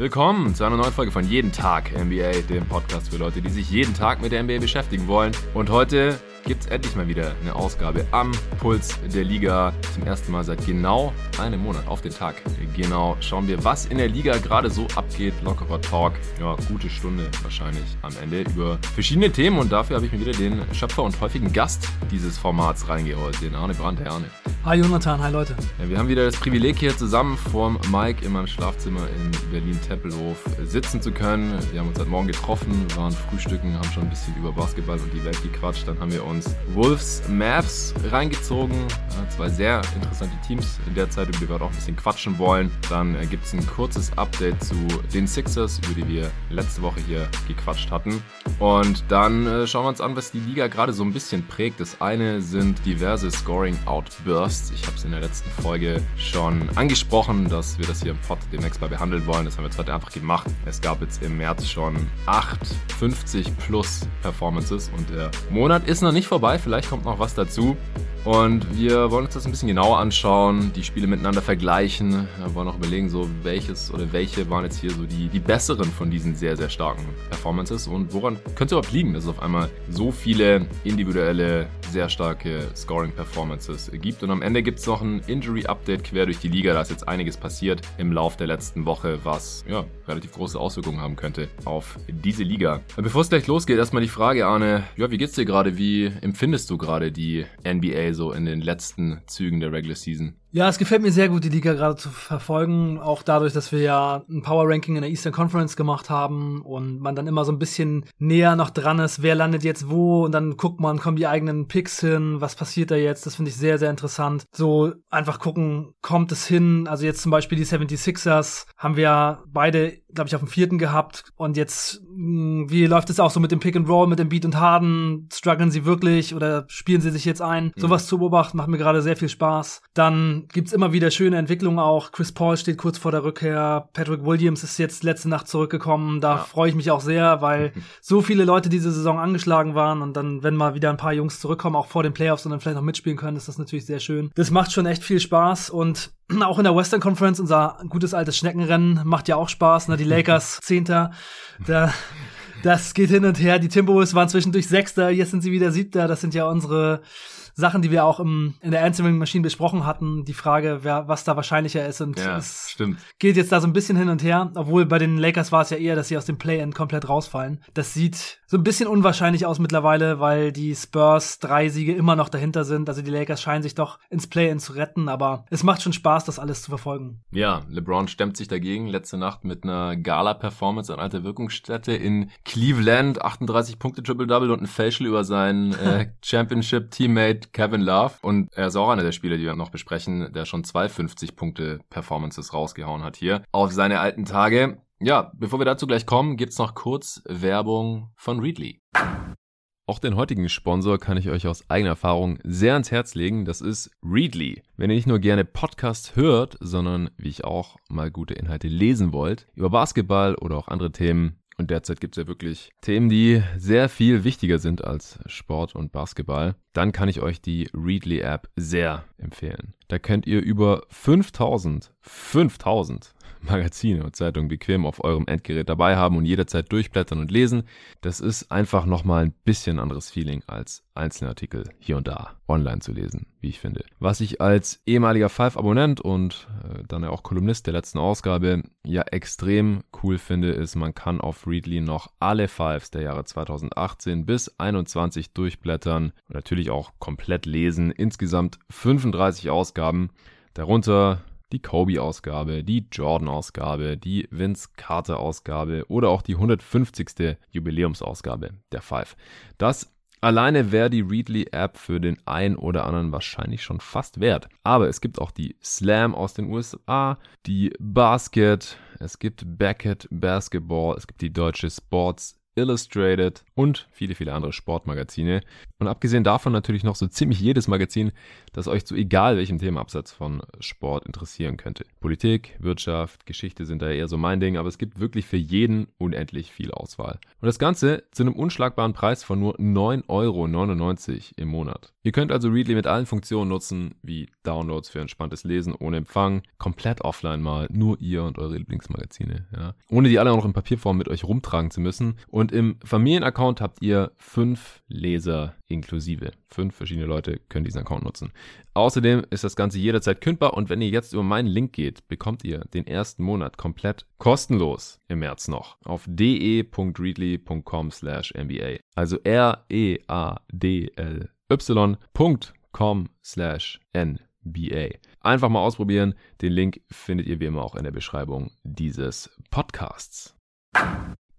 Willkommen zu einer neuen Folge von Jeden Tag NBA, dem Podcast für Leute, die sich jeden Tag mit der NBA beschäftigen wollen. Und heute gibt es endlich mal wieder eine Ausgabe am Puls der Liga. Zum ersten Mal seit genau einem Monat auf den Tag. Genau schauen wir, was in der Liga gerade so abgeht. Lockerer Talk. Ja, gute Stunde wahrscheinlich am Ende über verschiedene Themen. Und dafür habe ich mir wieder den Schöpfer und häufigen Gast dieses Formats reingeholt, den Arne Brandt. Herr Arne. Hi Jonathan, hi Leute. Ja, wir haben wieder das Privileg hier zusammen vorm Mike in meinem Schlafzimmer in Berlin-Tempelhof sitzen zu können. Wir haben uns heute Morgen getroffen, waren frühstücken, haben schon ein bisschen über Basketball und die Welt gequatscht. Dann haben wir uns Wolves Mavs reingezogen. Ja, zwei sehr interessante Teams in der Zeit, über die wir auch ein bisschen quatschen wollen. Dann äh, gibt es ein kurzes Update zu den Sixers, über die wir letzte Woche hier gequatscht hatten. Und dann äh, schauen wir uns an, was die Liga gerade so ein bisschen prägt. Das eine sind diverse Scoring-Outbursts. Ich habe es in der letzten Folge schon angesprochen, dass wir das hier im Pod demnächst mal behandeln wollen. Das haben wir jetzt heute einfach gemacht. Es gab jetzt im März schon 8 50 plus Performances und der Monat ist noch nicht vorbei. Vielleicht kommt noch was dazu. Und wir wollen uns das ein bisschen genauer anschauen, die Spiele miteinander vergleichen. Wir wollen auch überlegen, so welches oder welche waren jetzt hier so die, die besseren von diesen sehr, sehr starken Performances und woran könnte es überhaupt liegen, dass es auf einmal so viele individuelle, sehr starke Scoring-Performances gibt. Und am Ende gibt es noch ein Injury-Update quer durch die Liga. Da ist jetzt einiges passiert im Lauf der letzten Woche, was ja relativ große Auswirkungen haben könnte auf diese Liga. Bevor es gleich losgeht, erstmal die Frage, Arne, ja, wie geht's dir gerade? Wie empfindest du gerade die NBA so in den letzten Zügen der Regular Season? Ja, es gefällt mir sehr gut, die Liga gerade zu verfolgen. Auch dadurch, dass wir ja ein Power Ranking in der Eastern Conference gemacht haben und man dann immer so ein bisschen näher noch dran ist, wer landet jetzt wo und dann guckt man, kommen die eigenen Picks hin, was passiert da jetzt? Das finde ich sehr, sehr interessant. So einfach gucken, kommt es hin? Also jetzt zum Beispiel die 76ers haben wir ja beide, glaube ich, auf dem vierten gehabt und jetzt, hm, wie läuft es auch so mit dem Pick and Roll, mit dem Beat und Harden? Strugglen sie wirklich oder spielen sie sich jetzt ein? Mhm. Sowas zu beobachten macht mir gerade sehr viel Spaß. Dann gibt's immer wieder schöne Entwicklungen auch. Chris Paul steht kurz vor der Rückkehr. Patrick Williams ist jetzt letzte Nacht zurückgekommen. Da ja. freue ich mich auch sehr, weil so viele Leute diese Saison angeschlagen waren und dann, wenn mal wieder ein paar Jungs zurückkommen, auch vor den Playoffs und dann vielleicht noch mitspielen können, ist das natürlich sehr schön. Das macht schon echt viel Spaß und auch in der Western Conference, unser gutes altes Schneckenrennen macht ja auch Spaß. Ne? Die Lakers Zehnter, da das geht hin und her. Die Timberwolves waren zwischendurch Sechster, jetzt sind sie wieder Siebter. Das sind ja unsere Sachen, die wir auch im, in der Answering Machine besprochen hatten, die Frage, wer, was da wahrscheinlicher ist. Und ja, es stimmt. geht jetzt da so ein bisschen hin und her, obwohl bei den Lakers war es ja eher, dass sie aus dem Play-In komplett rausfallen. Das sieht so ein bisschen unwahrscheinlich aus mittlerweile, weil die Spurs drei Siege immer noch dahinter sind. Also die Lakers scheinen sich doch ins Play-In zu retten, aber es macht schon Spaß, das alles zu verfolgen. Ja, LeBron stemmt sich dagegen. Letzte Nacht mit einer Gala-Performance an alter Wirkungsstätte in Cleveland. 38 Punkte Triple-Double und ein Facial über seinen äh, Championship-Teammate Kevin Love. Und er ist auch einer der Spieler, die wir noch besprechen, der schon zwei 50 Punkte Performances rausgehauen hat hier auf seine alten Tage. Ja, bevor wir dazu gleich kommen, gibt's noch kurz Werbung von Readly. Auch den heutigen Sponsor kann ich euch aus eigener Erfahrung sehr ans Herz legen. Das ist Readly. Wenn ihr nicht nur gerne Podcasts hört, sondern wie ich auch mal gute Inhalte lesen wollt, über Basketball oder auch andere Themen, und derzeit gibt es ja wirklich Themen, die sehr viel wichtiger sind als Sport und Basketball. Dann kann ich euch die Readly App sehr empfehlen. Da könnt ihr über 5000, 5000 Magazine und Zeitungen bequem auf eurem Endgerät dabei haben und jederzeit durchblättern und lesen. Das ist einfach nochmal ein bisschen anderes Feeling als einzelne Artikel hier und da online zu lesen, wie ich finde. Was ich als ehemaliger Five-Abonnent und äh, dann ja auch Kolumnist der letzten Ausgabe ja extrem cool finde, ist, man kann auf Readly noch alle Fives der Jahre 2018 bis 2021 durchblättern und natürlich auch komplett lesen. Insgesamt 35 Ausgaben. Darunter die Kobe-Ausgabe, die Jordan-Ausgabe, die Vince Carter-Ausgabe oder auch die 150. Jubiläumsausgabe der Five. Das Alleine wäre die Readly-App für den einen oder anderen wahrscheinlich schon fast wert. Aber es gibt auch die Slam aus den USA, die Basket, es gibt Beckett Basketball, es gibt die deutsche Sports Illustrated und viele, viele andere Sportmagazine. Und abgesehen davon natürlich noch so ziemlich jedes Magazin, das euch zu egal welchem Themenabsatz von Sport interessieren könnte. Politik, Wirtschaft, Geschichte sind da eher so mein Ding, aber es gibt wirklich für jeden unendlich viel Auswahl. Und das Ganze zu einem unschlagbaren Preis von nur 9,99 Euro im Monat. Ihr könnt also Readly mit allen Funktionen nutzen, wie Downloads für entspanntes Lesen ohne Empfang, komplett offline mal, nur ihr und eure Lieblingsmagazine, ja. Ohne die alle auch noch in Papierform mit euch rumtragen zu müssen. Und im Familienaccount habt ihr fünf Leser inklusive. Fünf verschiedene Leute können diesen Account nutzen. Außerdem ist das Ganze jederzeit kündbar und wenn ihr jetzt über meinen Link geht, bekommt ihr den ersten Monat komplett kostenlos im März noch auf de.readly.com slash MBA. Also R-E-A-D-L y.com slash NBA. Einfach mal ausprobieren. Den Link findet ihr wie immer auch in der Beschreibung dieses Podcasts.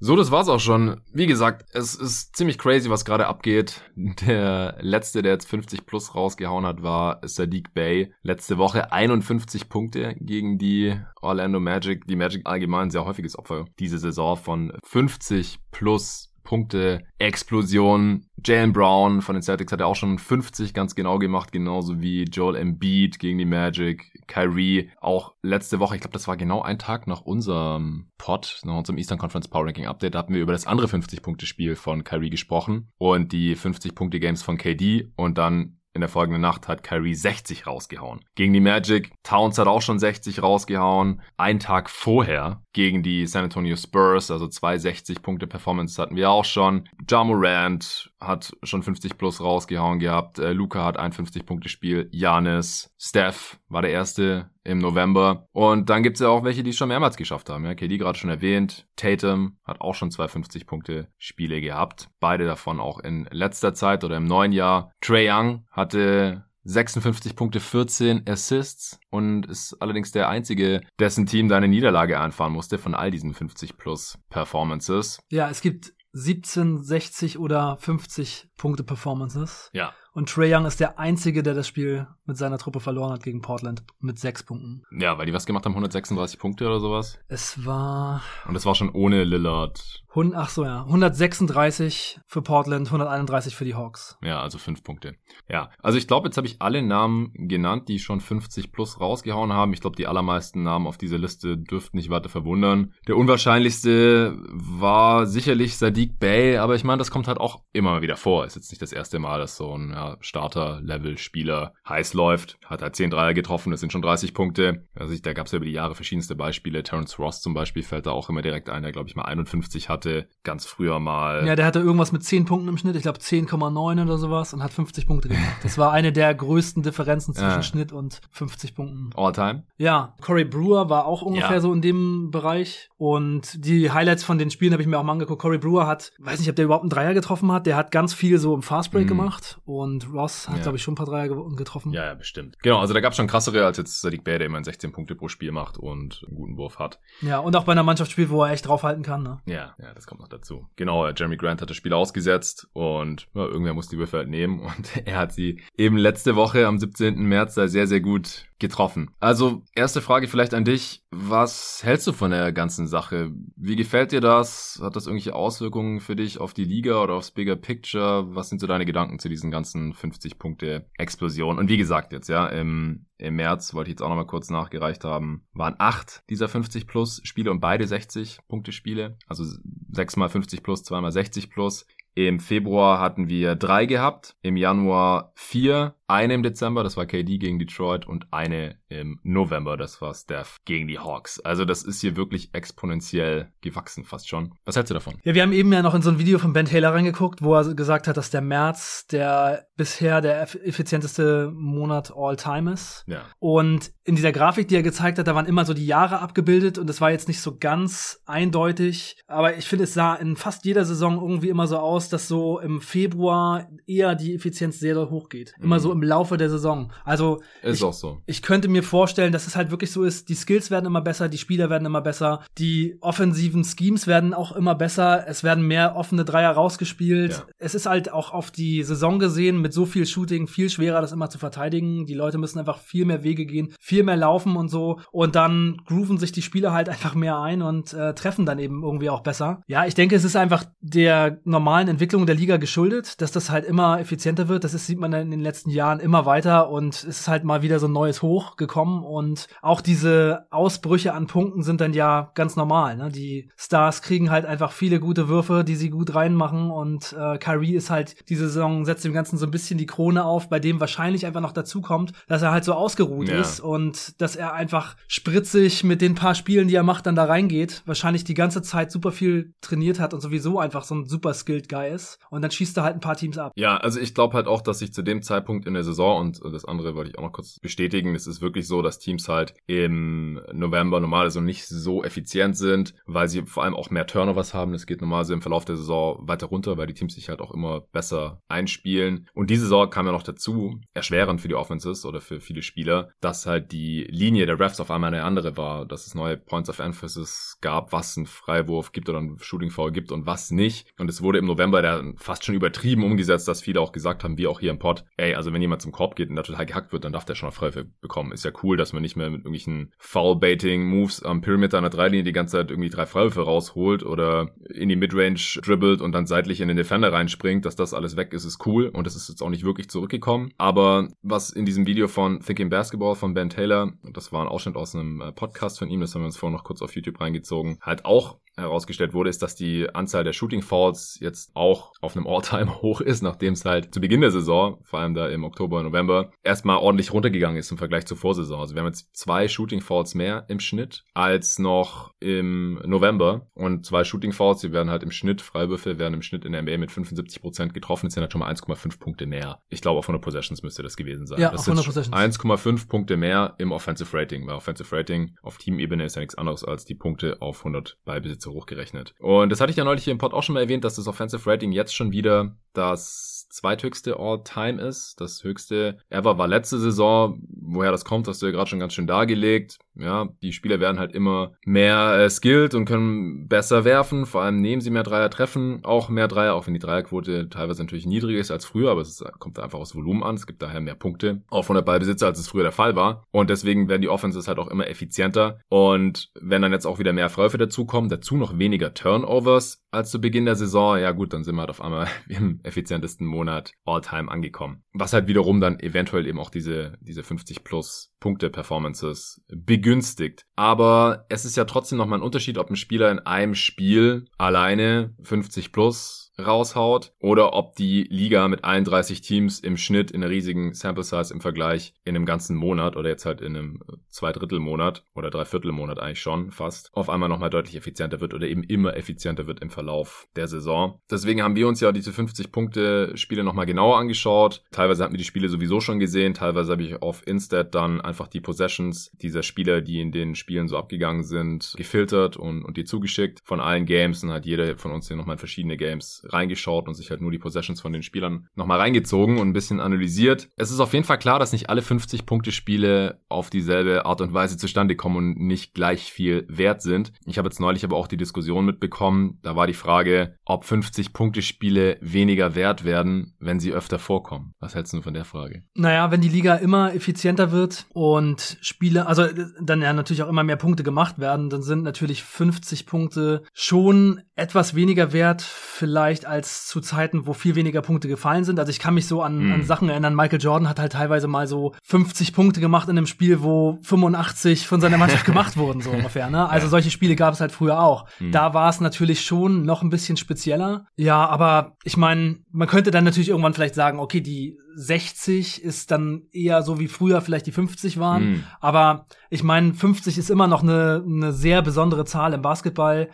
So, das war's auch schon. Wie gesagt, es ist ziemlich crazy, was gerade abgeht. Der letzte, der jetzt 50 plus rausgehauen hat, war Sadiq Bay. Letzte Woche 51 Punkte gegen die Orlando Magic. Die Magic allgemein sehr häufiges Opfer diese Saison von 50 plus Punkte, Explosion. Jalen Brown von den Celtics hat er auch schon 50 ganz genau gemacht, genauso wie Joel Embiid gegen die Magic, Kyrie auch letzte Woche, ich glaube, das war genau ein Tag nach unserem Pod, nach unserem Eastern Conference Power Ranking Update, da hatten wir über das andere 50-Punkte-Spiel von Kyrie gesprochen und die 50-Punkte-Games von KD und dann in der folgenden Nacht hat Kyrie 60 rausgehauen. Gegen die Magic, Towns hat auch schon 60 rausgehauen. Ein Tag vorher gegen die San Antonio Spurs, also zwei 60 Punkte Performance hatten wir auch schon. Ja Morant hat schon 50 plus rausgehauen gehabt. Äh, Luca hat ein 50 Punkte Spiel. Janis, Steph war der erste im November. Und dann gibt's ja auch welche, die es schon mehrmals geschafft haben. Ja, KD gerade schon erwähnt. Tatum hat auch schon zwei 50 Punkte Spiele gehabt. Beide davon auch in letzter Zeit oder im neuen Jahr. Trey Young hatte 56 Punkte, 14 Assists und ist allerdings der einzige, dessen Team da eine Niederlage einfahren musste von all diesen 50 plus Performances. Ja, es gibt 17, 60 oder 50 Punkte Performances. Ja. Und Trey Young ist der Einzige, der das Spiel mit seiner Truppe verloren hat gegen Portland mit sechs Punkten. Ja, weil die was gemacht haben, 136 Punkte oder sowas. Es war. Und es war schon ohne Lillard. Ach so, ja. 136 für Portland, 131 für die Hawks. Ja, also fünf Punkte. Ja, also ich glaube, jetzt habe ich alle Namen genannt, die schon 50 plus rausgehauen haben. Ich glaube, die allermeisten Namen auf dieser Liste dürften nicht weiter verwundern. Der unwahrscheinlichste war sicherlich Sadiq Bay, aber ich meine, das kommt halt auch immer mal wieder vor. Ist jetzt nicht das erste Mal, dass so ein ja, Starter-Level-Spieler heiß läuft. Hat halt 10 Dreier getroffen, das sind schon 30 Punkte. Also ich, da gab es ja über die Jahre verschiedenste Beispiele. Terence Ross zum Beispiel fällt da auch immer direkt ein, der glaube ich mal 51 hatte. Ganz früher mal. Ja, der hatte irgendwas mit 10 Punkten im Schnitt. Ich glaube 10,9 oder sowas und hat 50 Punkte gemacht. Das war eine der größten Differenzen zwischen ja. Schnitt und 50 Punkten. All time? Ja, Corey Brewer war auch ungefähr ja. so in dem Bereich. Und die Highlights von den Spielen habe ich mir auch mal angeguckt. Corey Brewer hat, weiß nicht, ob der überhaupt einen Dreier getroffen hat. Der hat ganz viel so im Fastbreak mhm. gemacht. Und Ross hat, ja. glaube ich, schon ein paar Dreier getroffen. Ja, ja, bestimmt. Genau, also da gab es schon krassere als jetzt Sadiq Bär, der immer 16 Punkte pro Spiel macht und einen guten Wurf hat. Ja, und auch bei einer Mannschaft spielt, wo er echt draufhalten kann. Ne? Ja, ja, das kommt noch dazu. Genau, Jeremy Grant hat das Spiel ausgesetzt und ja, irgendwer muss die Würfe halt nehmen und er hat sie eben letzte Woche am 17. März da sehr, sehr gut getroffen. Also, erste Frage vielleicht an dich. Was hältst du von der ganzen Sache? Wie gefällt dir das? Hat das irgendwelche Auswirkungen für dich auf die Liga oder aufs Bigger Picture? Was sind so deine Gedanken zu diesen ganzen 50 Punkte Explosion? Und wie gesagt jetzt, ja, im, im März wollte ich jetzt auch nochmal kurz nachgereicht haben, waren acht dieser 50 plus Spiele und beide 60 Punkte Spiele. Also sechsmal 50 plus, zweimal 60 plus. Im Februar hatten wir drei gehabt, im Januar vier, eine im Dezember, das war KD gegen Detroit und eine im November, das war Steph gegen die Hawks. Also das ist hier wirklich exponentiell gewachsen fast schon. Was hältst du davon? Ja, wir haben eben ja noch in so ein Video von Ben Taylor reingeguckt, wo er gesagt hat, dass der März der bisher der effizienteste Monat all time ist. Ja. Und in dieser Grafik, die er gezeigt hat, da waren immer so die Jahre abgebildet und es war jetzt nicht so ganz eindeutig, aber ich finde, es sah in fast jeder Saison irgendwie immer so aus, dass so im Februar eher die Effizienz sehr, sehr hoch geht. Mhm. Immer so im im Laufe der Saison. Also ist ich, auch so. Ich könnte mir vorstellen, dass es halt wirklich so ist, die Skills werden immer besser, die Spieler werden immer besser, die offensiven Schemes werden auch immer besser, es werden mehr offene Dreier rausgespielt. Ja. Es ist halt auch auf die Saison gesehen mit so viel Shooting viel schwerer, das immer zu verteidigen. Die Leute müssen einfach viel mehr Wege gehen, viel mehr laufen und so. Und dann grooven sich die Spieler halt einfach mehr ein und äh, treffen dann eben irgendwie auch besser. Ja, ich denke, es ist einfach der normalen Entwicklung der Liga geschuldet, dass das halt immer effizienter wird. Das ist, sieht man in den letzten Jahren immer weiter und es ist halt mal wieder so ein neues Hoch gekommen und auch diese Ausbrüche an Punkten sind dann ja ganz normal. Ne? Die Stars kriegen halt einfach viele gute Würfe, die sie gut reinmachen und äh, Kyrie ist halt diese Saison setzt dem Ganzen so ein bisschen die Krone auf, bei dem wahrscheinlich einfach noch dazu kommt, dass er halt so ausgeruht ja. ist und dass er einfach spritzig mit den paar Spielen, die er macht, dann da reingeht. Wahrscheinlich die ganze Zeit super viel trainiert hat und sowieso einfach so ein super skilled Guy ist und dann schießt er halt ein paar Teams ab. Ja, also ich glaube halt auch, dass sich zu dem Zeitpunkt in der Saison und das andere wollte ich auch noch kurz bestätigen, es ist wirklich so, dass Teams halt im November normalerweise nicht so effizient sind, weil sie vor allem auch mehr Turnovers haben. Es geht normalerweise im Verlauf der Saison weiter runter, weil die Teams sich halt auch immer besser einspielen. Und diese Saison kam ja noch dazu, erschwerend für die Offenses oder für viele Spieler, dass halt die Linie der Refs auf einmal eine andere war, dass es neue Points of Emphasis gab, was ein Freiwurf gibt oder ein Shooting Foul gibt und was nicht. Und es wurde im November da fast schon übertrieben umgesetzt, dass viele auch gesagt haben, wie auch hier im Pod, ey, also wenn jemand zum Korb geht und da total gehackt wird, dann darf der schon eine Freiwurf bekommen. Ist ja cool, dass man nicht mehr mit irgendwelchen Foul-Baiting-Moves am Perimeter an der Dreilinie die ganze Zeit irgendwie drei Freiwürfe rausholt oder in die Midrange dribbelt und dann seitlich in den Defender reinspringt, dass das alles weg ist, ist cool und das ist jetzt auch nicht wirklich zurückgekommen. Aber was in diesem Video von Thinking Basketball von Ben Taylor, das war ein Ausschnitt aus einem äh, Podcast von ihm, das haben wir uns vorhin noch kurz auf YouTube reingezogen, halt auch herausgestellt wurde, ist, dass die Anzahl der Shooting Falls jetzt auch auf einem All-Time hoch ist, nachdem es halt zu Beginn der Saison, vor allem da im Oktober, November, erstmal ordentlich runtergegangen ist im Vergleich zur Vorsaison. Also wir haben jetzt zwei Shooting Falls mehr im Schnitt als noch im November und zwei Shooting Falls, die werden halt im Schnitt, Freiwürfe werden im Schnitt in der NBA mit 75 Prozent getroffen, das sind halt schon mal 1,5 Punkte mehr. Ich glaube, auf 100 Possessions müsste das gewesen sein. Ja, das auf 100 Possessions. 1,5 Punkte mehr im Offensive Rating, weil Offensive Rating auf Teamebene ist ja nichts anderes als die Punkte auf 100 Ballbesitzer hochgerechnet. Und das hatte ich ja neulich hier im Pod auch schon mal erwähnt, dass das Offensive Rating jetzt schon wieder das zweithöchste All-Time ist. Das höchste ever war letzte Saison. Woher das kommt, hast du ja gerade schon ganz schön dargelegt. Ja, die Spieler werden halt immer mehr äh, skilled und können besser werfen. Vor allem nehmen sie mehr Dreier, treffen auch mehr Dreier, auch wenn die Dreierquote teilweise natürlich niedriger ist als früher, aber es ist, kommt einfach aus Volumen an. Es gibt daher mehr Punkte, auch von der Ballbesitzer, als es früher der Fall war. Und deswegen werden die Offenses halt auch immer effizienter. Und wenn dann jetzt auch wieder mehr Freiwürfe dazukommen, dazu noch weniger Turnovers als zu Beginn der Saison, ja gut, dann sind wir halt auf einmal im effizientesten Monat All-Time angekommen. Was halt wiederum dann eventuell eben auch diese, diese 50 plus Punkte Performances begünstigt. Aber es ist ja trotzdem nochmal ein Unterschied, ob ein Spieler in einem Spiel alleine 50 plus raushaut oder ob die Liga mit 31 Teams im Schnitt in einer riesigen Sample Size im Vergleich in einem ganzen Monat oder jetzt halt in einem Zweidrittelmonat oder Dreiviertelmonat eigentlich schon fast auf einmal nochmal deutlich effizienter wird oder eben immer effizienter wird im Verlauf der Saison. Deswegen haben wir uns ja diese 50 Punkte Spiele nochmal genauer angeschaut. Teilweise hatten wir die Spiele sowieso schon gesehen, teilweise habe ich auf Instat dann einfach die Possessions dieser Spieler, die in den Spielen so abgegangen sind, gefiltert und, und die zugeschickt von allen Games und hat jeder von uns hier nochmal verschiedene Games reingeschaut und sich halt nur die Possessions von den Spielern nochmal reingezogen und ein bisschen analysiert. Es ist auf jeden Fall klar, dass nicht alle 50-Punkte-Spiele auf dieselbe Art und Weise zustande kommen und nicht gleich viel wert sind. Ich habe jetzt neulich aber auch die Diskussion mitbekommen. Da war die Frage, ob 50-Punkte-Spiele weniger wert werden, wenn sie öfter vorkommen. Was hältst du von der Frage? Naja, wenn die Liga immer effizienter wird und Spiele, also dann ja natürlich auch immer mehr Punkte gemacht werden, dann sind natürlich 50 Punkte schon etwas weniger wert, vielleicht als zu Zeiten, wo viel weniger Punkte gefallen sind. Also ich kann mich so an, mhm. an Sachen erinnern. Michael Jordan hat halt teilweise mal so 50 Punkte gemacht in einem Spiel, wo 85 von seiner Mannschaft gemacht wurden, so ungefähr. Ne? Also solche Spiele gab es halt früher auch. Mhm. Da war es natürlich schon noch ein bisschen spezieller. Ja, aber ich meine, man könnte dann natürlich irgendwann vielleicht sagen, okay, die 60 ist dann eher so wie früher vielleicht die 50 waren. Mhm. Aber ich meine, 50 ist immer noch eine, eine sehr besondere Zahl im Basketball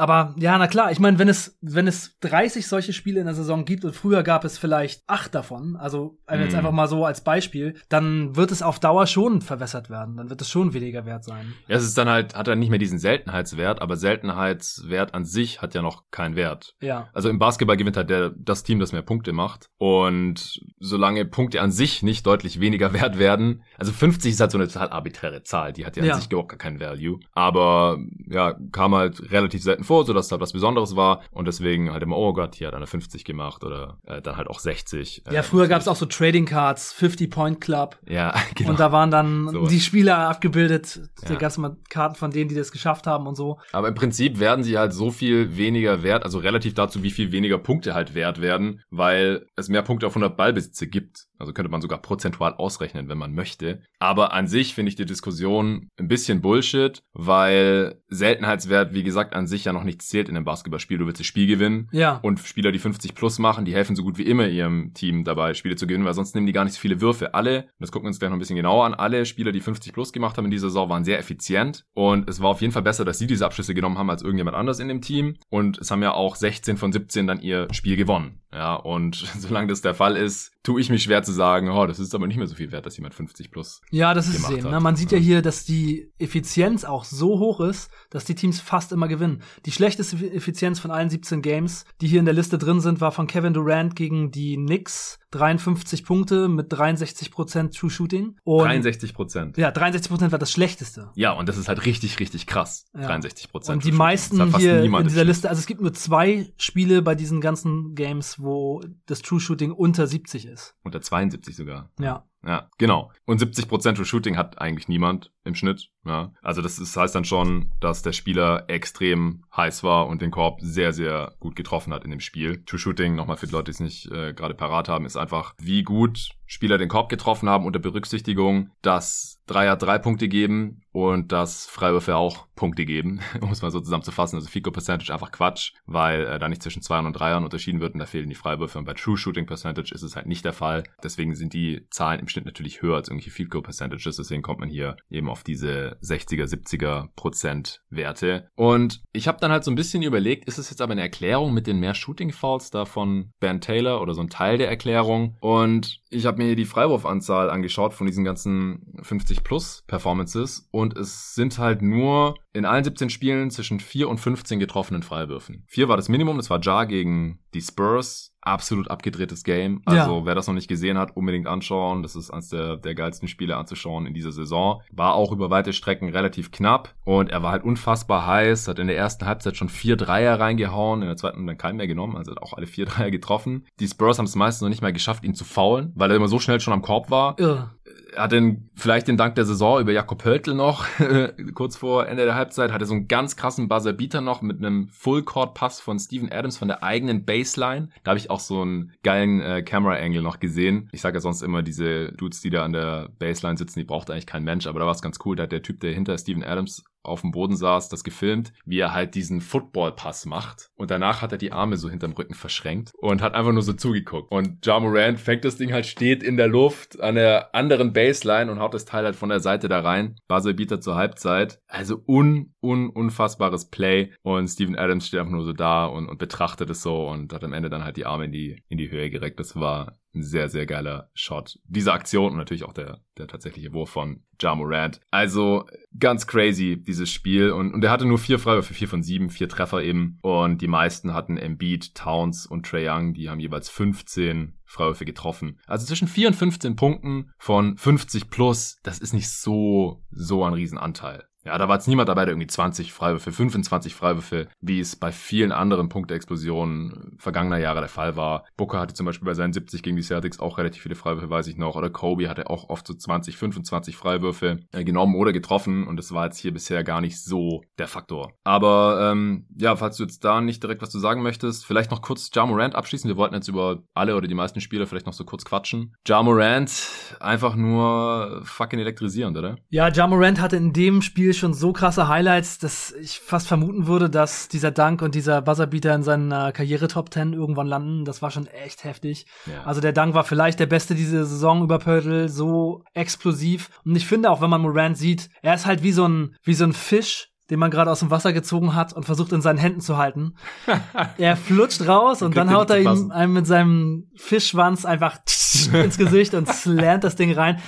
Aber ja, na klar, ich meine, wenn es, wenn es 30 solche Spiele in der Saison gibt und früher gab es vielleicht acht davon, also mm. jetzt mhm. einfach mal so als Beispiel, dann wird es auf Dauer schon verwässert werden. Dann wird es schon weniger wert sein. Ja, es ist dann halt, hat er nicht mehr diesen Seltenheitswert, aber Seltenheitswert an sich hat ja noch keinen Wert. Ja. Also im Basketball gewinnt halt der, das Team, das mehr Punkte macht. Und solange Punkte an sich nicht deutlich weniger wert werden, also 50 ist halt so eine total arbiträre Zahl, die hat ja, ja. an sich überhaupt gar keinen Value. Aber ja, kam halt relativ selten vor, sodass es halt was Besonderes war. Und deswegen halt immer, oh Gott, hier hat einer 50 gemacht oder äh, dann halt auch 60. Ja, äh, früher gab es auch so Trading Cards, 50 Point Club. Ja, genau. Und da waren dann so. die Spieler abgebildet. Ja. Da gab es mal Karten von denen, die das geschafft haben und so. Aber im Prinzip werden sie halt so viel weniger wert, also relativ dazu, wie viel weniger Punkte halt wert werden, weil es mehr Punkte auf 100 Ballbesitze gibt. Also könnte man sogar prozentual ausrechnen, wenn man möchte. Aber an sich finde ich die Diskussion ein bisschen Bullshit, weil Seltenheitswert, wie gesagt, an sich ja noch nichts zählt in einem Basketballspiel. Du willst das Spiel gewinnen. Ja. Und Spieler, die 50 plus machen, die helfen so gut wie immer ihrem Team dabei, Spiele zu gewinnen, weil sonst nehmen die gar nicht so viele Würfe. Alle, das gucken wir uns gleich noch ein bisschen genauer an, alle Spieler, die 50 plus gemacht haben in dieser Saison, waren sehr effizient. Und es war auf jeden Fall besser, dass sie diese Abschlüsse genommen haben als irgendjemand anders in dem Team. Und es haben ja auch 16 von 17 dann ihr Spiel gewonnen. Ja, und solange das der Fall ist, tue ich mich schwer zu sagen, oh, das ist aber nicht mehr so viel wert, dass jemand 50 plus. Ja, das ist sehen. Ne? Man sieht ja. ja hier, dass die Effizienz auch so hoch ist, dass die Teams fast immer gewinnen. Die schlechteste Effizienz von allen 17 Games, die hier in der Liste drin sind, war von Kevin Durant gegen die Knicks 53 Punkte mit 63% True Shooting. Und 63 Prozent. Ja, 63% war das schlechteste. Ja, und das ist halt richtig, richtig krass. Ja. 63% Und die meisten hier in dieser Liste, also es gibt nur zwei Spiele bei diesen ganzen Games, wo das True Shooting unter 70 ist. Unter 72 sogar. Ja. Ja, genau. Und 70% True Shooting hat eigentlich niemand im Schnitt. Ja. Also das ist, heißt dann schon, dass der Spieler extrem heiß war und den Korb sehr, sehr gut getroffen hat in dem Spiel. True Shooting, nochmal für die Leute, die es nicht äh, gerade parat haben, ist einfach, wie gut Spieler den Korb getroffen haben unter Berücksichtigung, dass Dreier drei Punkte geben und dass Freiwürfe auch Punkte geben, um es mal so zusammenzufassen. Also Fico Percentage einfach Quatsch, weil äh, da nicht zwischen Zweiern und Dreiern unterschieden wird und da fehlen die Freiwürfe. Und bei True Shooting Percentage ist es halt nicht der Fall. Deswegen sind die Zahlen im Schnitt natürlich höher als irgendwelche Field Goal Percentages. Deswegen kommt man hier eben auf diese 60er, 70er Prozent Werte. Und ich habe dann halt so ein bisschen überlegt, ist es jetzt aber eine Erklärung mit den mehr Shooting Fouls da von Ben Taylor oder so ein Teil der Erklärung? Und ich habe mir die Freiwurfanzahl angeschaut von diesen ganzen 50 plus Performances und es sind halt nur in allen 17 Spielen zwischen 4 und 15 getroffenen Freiwürfen. 4 war das Minimum, das war Jar gegen die Spurs. Absolut abgedrehtes Game. Also ja. wer das noch nicht gesehen hat, unbedingt anschauen. Das ist eines der, der geilsten Spiele anzuschauen in dieser Saison. War auch über weite Strecken relativ knapp und er war halt unfassbar heiß, hat in der ersten Halbzeit schon vier Dreier reingehauen, in der zweiten dann keinen mehr genommen, also hat auch alle vier Dreier getroffen. Die Spurs haben es meistens noch nicht mal geschafft, ihn zu faulen, weil er immer so schnell schon am Korb war. Ja hat den vielleicht den Dank der Saison über Jakob Höltl noch, kurz vor Ende der Halbzeit, hatte so einen ganz krassen Buzzer-Beater noch mit einem Full-Court-Pass von Steven Adams von der eigenen Baseline. Da habe ich auch so einen geilen äh, Camera-Angle noch gesehen. Ich sage ja sonst immer, diese Dudes, die da an der Baseline sitzen, die braucht eigentlich kein Mensch, aber da war es ganz cool. Da hat der Typ, der hinter Steven Adams auf dem Boden saß, das gefilmt, wie er halt diesen Football-Pass macht. Und danach hat er die Arme so hinterm Rücken verschränkt und hat einfach nur so zugeguckt. Und Ja Morant fängt das Ding halt, steht in der Luft an der anderen Baseline und haut das Teil halt von der Seite da rein. Basel bietet zur Halbzeit. Also un, un, unfassbares Play. Und Steven Adams steht einfach nur so da und, und betrachtet es so und hat am Ende dann halt die Arme in die, in die Höhe gereckt. Das war ein sehr, sehr geiler Shot. Diese Aktion und natürlich auch der, der tatsächliche Wurf von Ja Morant. Also ganz crazy, dieses Spiel. Und, und er hatte nur vier Freiwürfe, vier von sieben, vier Treffer eben. Und die meisten hatten Embiid, Towns und Trae Young. Die haben jeweils 15 Freiwürfe getroffen. Also zwischen 4 und 15 Punkten von 50 plus, das ist nicht so, so ein Riesenanteil. Ja, da war jetzt niemand dabei, der irgendwie 20 Freiwürfe, 25 Freiwürfe, wie es bei vielen anderen Punkteexplosionen vergangener Jahre der Fall war. Booker hatte zum Beispiel bei seinen 70 gegen die Celtics auch relativ viele Freiwürfe, weiß ich noch. Oder Kobe hatte auch oft so 20, 25 Freiwürfe äh, genommen oder getroffen. Und das war jetzt hier bisher gar nicht so der Faktor. Aber ähm, ja, falls du jetzt da nicht direkt was zu sagen möchtest, vielleicht noch kurz Ja Morant abschließen. Wir wollten jetzt über alle oder die meisten Spieler vielleicht noch so kurz quatschen. Ja Morant, einfach nur fucking elektrisierend, oder? Ja, Ja Morant hatte in dem Spiel Spiel schon so krasse Highlights, dass ich fast vermuten würde, dass dieser Dank und dieser Buzzerbeater in seiner Karriere Top 10 irgendwann landen. Das war schon echt heftig. Ja. Also der Dank war vielleicht der beste diese Saison über Pörtl, so explosiv. Und ich finde auch, wenn man Morant sieht, er ist halt wie so ein, wie so ein Fisch, den man gerade aus dem Wasser gezogen hat und versucht in seinen Händen zu halten. er flutscht raus und dann haut er ihm einem mit seinem Fischschwanz einfach ins Gesicht und slammt das Ding rein.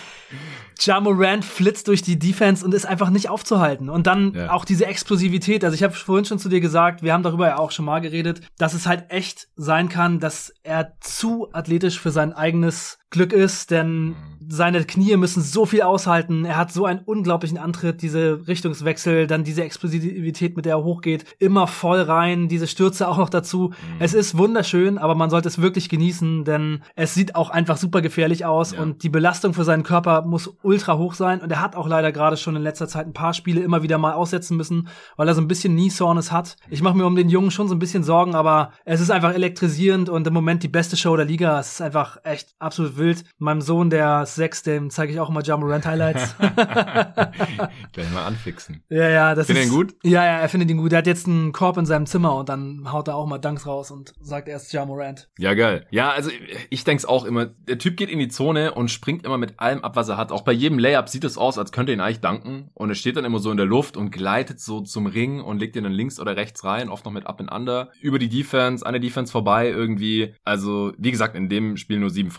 Ja Morant flitzt durch die Defense und ist einfach nicht aufzuhalten. Und dann ja. auch diese Explosivität. Also ich habe vorhin schon zu dir gesagt, wir haben darüber ja auch schon mal geredet, dass es halt echt sein kann, dass er zu athletisch für sein eigenes Glück ist, denn mhm. seine Knie müssen so viel aushalten. Er hat so einen unglaublichen Antritt, diese Richtungswechsel, dann diese Explosivität, mit der er hochgeht, immer voll rein, diese Stürze auch noch dazu. Mhm. Es ist wunderschön, aber man sollte es wirklich genießen, denn es sieht auch einfach super gefährlich aus ja. und die Belastung für seinen Körper muss ultra hoch sein und er hat auch leider gerade schon in letzter Zeit ein paar Spiele immer wieder mal aussetzen müssen, weil er so ein bisschen Knee-Soreness hat. Ich mache mir um den Jungen schon so ein bisschen Sorgen, aber es ist einfach elektrisierend und im Moment die beste Show der Liga. Es ist einfach echt absolut wild. Meinem Sohn, der ist sechs, dem zeige ich auch immer Jamorant Highlights. Gleich mal anfixen. Ja, ja, das Findet ist. ihn gut? Ja, ja, er findet ihn gut. Er hat jetzt einen Korb in seinem Zimmer und dann haut er auch mal Dunks raus und sagt erst Jamorant. Ja, geil. Ja, also ich denke es auch immer. Der Typ geht in die Zone und springt immer mit allem ab, was er hat. Auch bei jedem Layup sieht es aus, als könnte er ihn eigentlich danken. Und er steht dann immer so in der Luft und gleitet so zum Ring und legt ihn dann links oder rechts rein, oft noch mit Up and Under. Über die Defense, eine Defense vorbei irgendwie. Also, wie gesagt, in dem Spiel nur sieben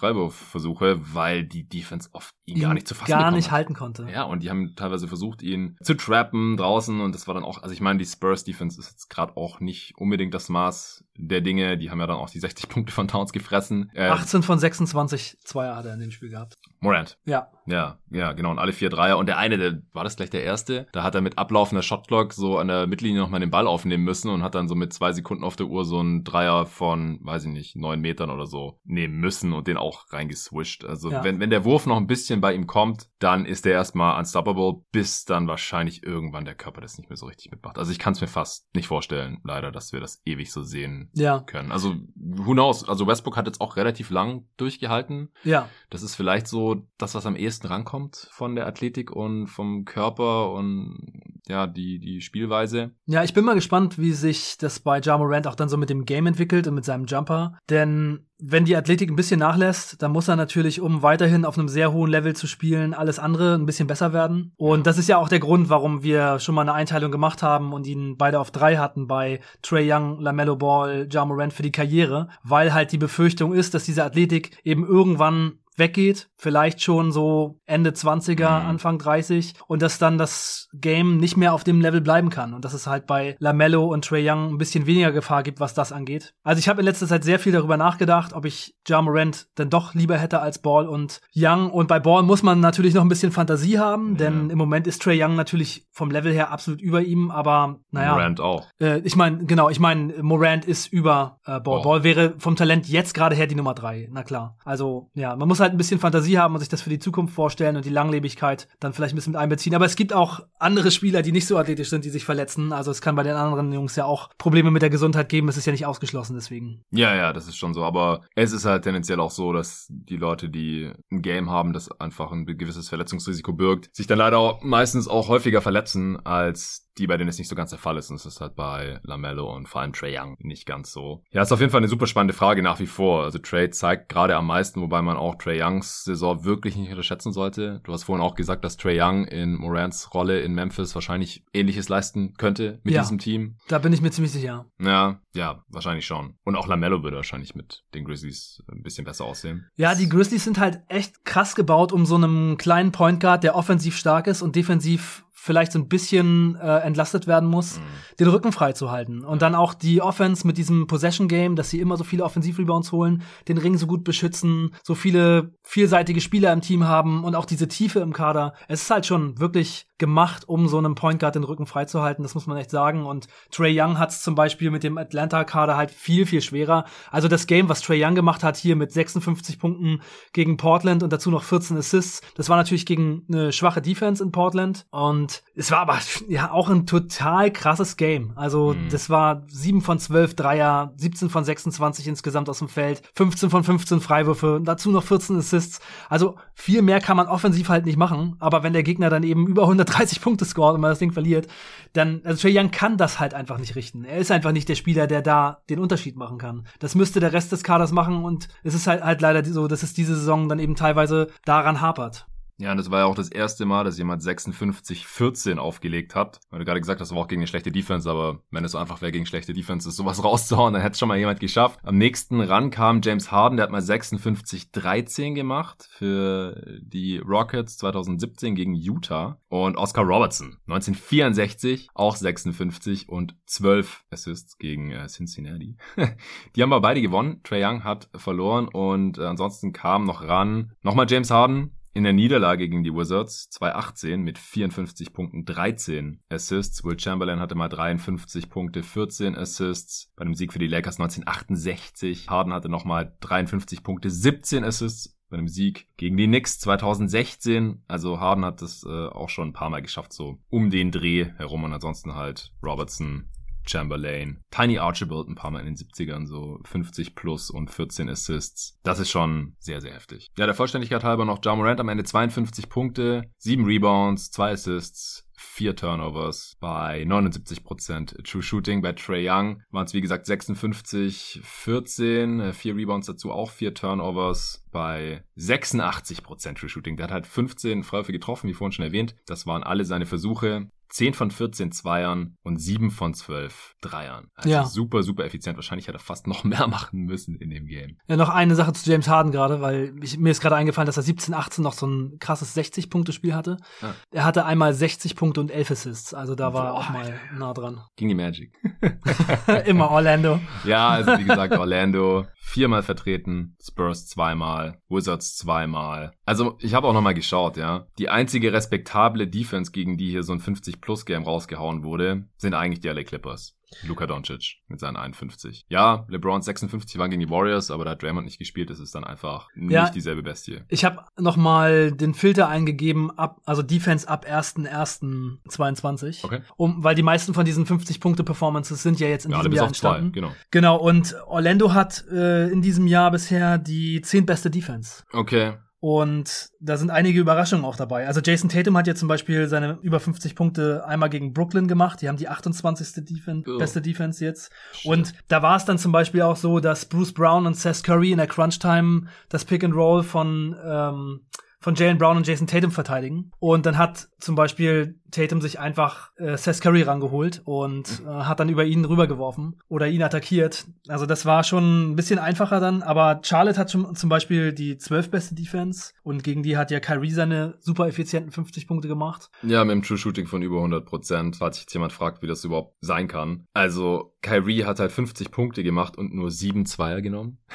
Freiwurfversuche weil die Defense oft ihn, ihn gar nicht zu fassen gar nicht halten konnte. Ja, und die haben teilweise versucht, ihn zu trappen draußen und das war dann auch, also ich meine, die Spurs Defense ist jetzt gerade auch nicht unbedingt das Maß der Dinge. Die haben ja dann auch die 60 Punkte von Towns gefressen. Äh, 18 von 26 Zweier hat er in dem Spiel gehabt. Morant. Ja. Ja, ja, genau. Und alle vier Dreier. Und der eine, der war das gleich der erste. Da hat er mit ablaufender Shotclock so an der Mittellinie nochmal den Ball aufnehmen müssen und hat dann so mit zwei Sekunden auf der Uhr so einen Dreier von, weiß ich nicht, neun Metern oder so nehmen müssen und den auch reingeswischt. Also ja. wenn, wenn der Wurf noch ein bisschen bei ihm kommt, dann ist der erstmal unstoppable, bis dann wahrscheinlich irgendwann der Körper das nicht mehr so richtig mitmacht. Also ich kann es mir fast nicht vorstellen, leider, dass wir das ewig so sehen ja. können. Also who knows? Also Westbrook hat jetzt auch relativ lang durchgehalten. Ja. Das ist vielleicht so das, was am ehesten rankommt von der Athletik und vom Körper und ja, die, die Spielweise. Ja, ich bin mal gespannt, wie sich das bei Ja Morant auch dann so mit dem Game entwickelt und mit seinem Jumper. Denn wenn die Athletik ein bisschen nachlässt, dann muss er natürlich, um weiterhin auf einem sehr hohen Level zu spielen, alles andere ein bisschen besser werden. Und das ist ja auch der Grund, warum wir schon mal eine Einteilung gemacht haben und ihn beide auf drei hatten bei Trey Young, LaMelo Ball, Ja Morant für die Karriere, weil halt die Befürchtung ist, dass diese Athletik eben irgendwann weggeht, vielleicht schon so Ende 20er, mhm. Anfang 30 und dass dann das Game nicht mehr auf dem Level bleiben kann und dass es halt bei Lamello und Trey Young ein bisschen weniger Gefahr gibt, was das angeht. Also ich habe in letzter Zeit sehr viel darüber nachgedacht, ob ich Ja Morant denn doch lieber hätte als Ball und Young und bei Ball muss man natürlich noch ein bisschen Fantasie haben, ja. denn im Moment ist Trey Young natürlich vom Level her absolut über ihm, aber naja. Morant auch. Äh, ich meine, genau, ich meine, Morant ist über äh, Ball. Oh. Ball wäre vom Talent jetzt gerade her die Nummer drei, na klar. Also ja, man muss halt ein bisschen Fantasie haben und sich das für die Zukunft vorstellen und die Langlebigkeit dann vielleicht ein bisschen mit einbeziehen. Aber es gibt auch andere Spieler, die nicht so athletisch sind, die sich verletzen. Also es kann bei den anderen Jungs ja auch Probleme mit der Gesundheit geben. Es ist ja nicht ausgeschlossen deswegen. Ja, ja, das ist schon so. Aber es ist halt tendenziell auch so, dass die Leute, die ein Game haben, das einfach ein gewisses Verletzungsrisiko birgt, sich dann leider meistens auch häufiger verletzen als die, bei denen es nicht so ganz der Fall ist. Und es ist halt bei Lamello und vor allem Trey Young nicht ganz so. Ja, ist auf jeden Fall eine super spannende Frage nach wie vor. Also Trey zeigt gerade am meisten, wobei man auch Trey Youngs Saison wirklich nicht unterschätzen sollte. Du hast vorhin auch gesagt, dass Trey Young in Morants Rolle in Memphis wahrscheinlich ähnliches leisten könnte mit ja, diesem Team. Da bin ich mir ziemlich sicher. Ja, ja, wahrscheinlich schon. Und auch Lamello würde wahrscheinlich mit den Grizzlies ein bisschen besser aussehen. Ja, die Grizzlies sind halt echt krass gebaut, um so einem kleinen Point Guard, der offensiv stark ist und defensiv vielleicht so ein bisschen äh, entlastet werden muss, mhm. den Rücken frei zu halten. Und dann auch die Offense mit diesem Possession-Game, dass sie immer so viele Offensivrebounds holen, den Ring so gut beschützen, so viele vielseitige Spieler im Team haben und auch diese Tiefe im Kader. Es ist halt schon wirklich gemacht, um so einem Point Guard den Rücken freizuhalten. Das muss man echt sagen. Und Trey Young hat es zum Beispiel mit dem Atlanta-Kader halt viel, viel schwerer. Also das Game, was Trey Young gemacht hat, hier mit 56 Punkten gegen Portland und dazu noch 14 Assists, das war natürlich gegen eine schwache Defense in Portland. Und es war aber ja auch ein total krasses Game. Also mhm. das war 7 von 12 Dreier, 17 von 26 insgesamt aus dem Feld, 15 von 15 Freiwürfe, dazu noch 14 Assists. Also viel mehr kann man offensiv halt nicht machen. Aber wenn der Gegner dann eben über 100 30 Punkte scored und man das Ding verliert, dann, also Trae Young kann das halt einfach nicht richten. Er ist einfach nicht der Spieler, der da den Unterschied machen kann. Das müsste der Rest des Kaders machen und es ist halt, halt leider so, dass es diese Saison dann eben teilweise daran hapert. Ja, und das war ja auch das erste Mal, dass jemand 56-14 aufgelegt hat. Weil du gerade gesagt hast, das war auch gegen eine schlechte Defense, aber wenn es so einfach wäre, gegen schlechte Defense ist, sowas rauszuhauen, dann hätte es schon mal jemand geschafft. Am nächsten ran kam James Harden, der hat mal 56-13 gemacht für die Rockets 2017 gegen Utah. Und Oscar Robertson, 1964, auch 56 und 12 Assists gegen äh, Cincinnati. die haben aber beide gewonnen. Trey Young hat verloren und äh, ansonsten kam noch ran nochmal James Harden, in der Niederlage gegen die Wizards 2018 mit 54 Punkten 13 Assists. Will Chamberlain hatte mal 53 Punkte, 14 Assists. Bei dem Sieg für die Lakers 1968. Harden hatte nochmal 53 Punkte, 17 Assists bei einem Sieg gegen die Knicks 2016. Also Harden hat das äh, auch schon ein paar Mal geschafft, so um den Dreh herum und ansonsten halt Robertson, Chamberlain, Tiny Archibald ein paar Mal in den 70ern, so 50 plus und 14 Assists. Das ist schon sehr, sehr heftig. Ja, der Vollständigkeit halber noch Ja Morant am Ende 52 Punkte, 7 Rebounds, 2 Assists, vier Turnovers bei 79% True Shooting. Bei Trey Young waren es wie gesagt 56, 14, vier Rebounds dazu, auch vier Turnovers bei 86% True Shooting. Der hat halt 15 Freiwürfe getroffen, wie vorhin schon erwähnt. Das waren alle seine Versuche. 10 von 14 Zweiern und 7 von 12 Dreiern. Also ja. super, super effizient. Wahrscheinlich hätte er fast noch mehr machen müssen in dem Game. Ja, noch eine Sache zu James Harden gerade, weil ich, mir ist gerade eingefallen, dass er 17, 18 noch so ein krasses 60-Punkte-Spiel hatte. Ja. Er hatte einmal 60 Punkte und 11 Assists. Also da war er auch mal nah dran. Ging die Magic. Immer Orlando. Ja, also wie gesagt, Orlando viermal vertreten, Spurs zweimal, Wizards zweimal. Also ich habe auch nochmal geschaut, ja. Die einzige respektable Defense, gegen die hier so ein 50-Plus-Game rausgehauen wurde, sind eigentlich die LA Clippers. Luka Doncic mit seinen 51. Ja, LeBron 56 waren gegen die Warriors, aber da hat Draymond nicht gespielt. Das ist dann einfach nicht ja, dieselbe Bestie. Ich habe noch mal den Filter eingegeben, ab, also Defense ab 1.1.22. Okay. Um, weil die meisten von diesen 50-Punkte-Performances sind ja jetzt in ja, diesem Jahr entstanden. Zwei, genau. genau, und Orlando hat äh, in diesem Jahr bisher die zehntbeste Defense. Okay. Und da sind einige Überraschungen auch dabei. Also Jason Tatum hat ja zum Beispiel seine über 50 Punkte einmal gegen Brooklyn gemacht. Die haben die 28. Defen oh. beste Defense jetzt. Shit. Und da war es dann zum Beispiel auch so, dass Bruce Brown und Seth Curry in der Crunch Time das Pick and Roll von ähm, von Jalen Brown und Jason Tatum verteidigen. Und dann hat zum Beispiel Tatum sich einfach äh, Seth Curry rangeholt und äh, hat dann über ihn rübergeworfen oder ihn attackiert. Also das war schon ein bisschen einfacher dann, aber Charlotte hat schon zum Beispiel die zwölf beste Defense und gegen die hat ja Kyrie seine super effizienten 50 Punkte gemacht. Ja, mit dem True Shooting von über 100 Prozent, falls sich jetzt jemand fragt, wie das überhaupt sein kann. Also Kyrie hat halt 50 Punkte gemacht und nur sieben Zweier genommen.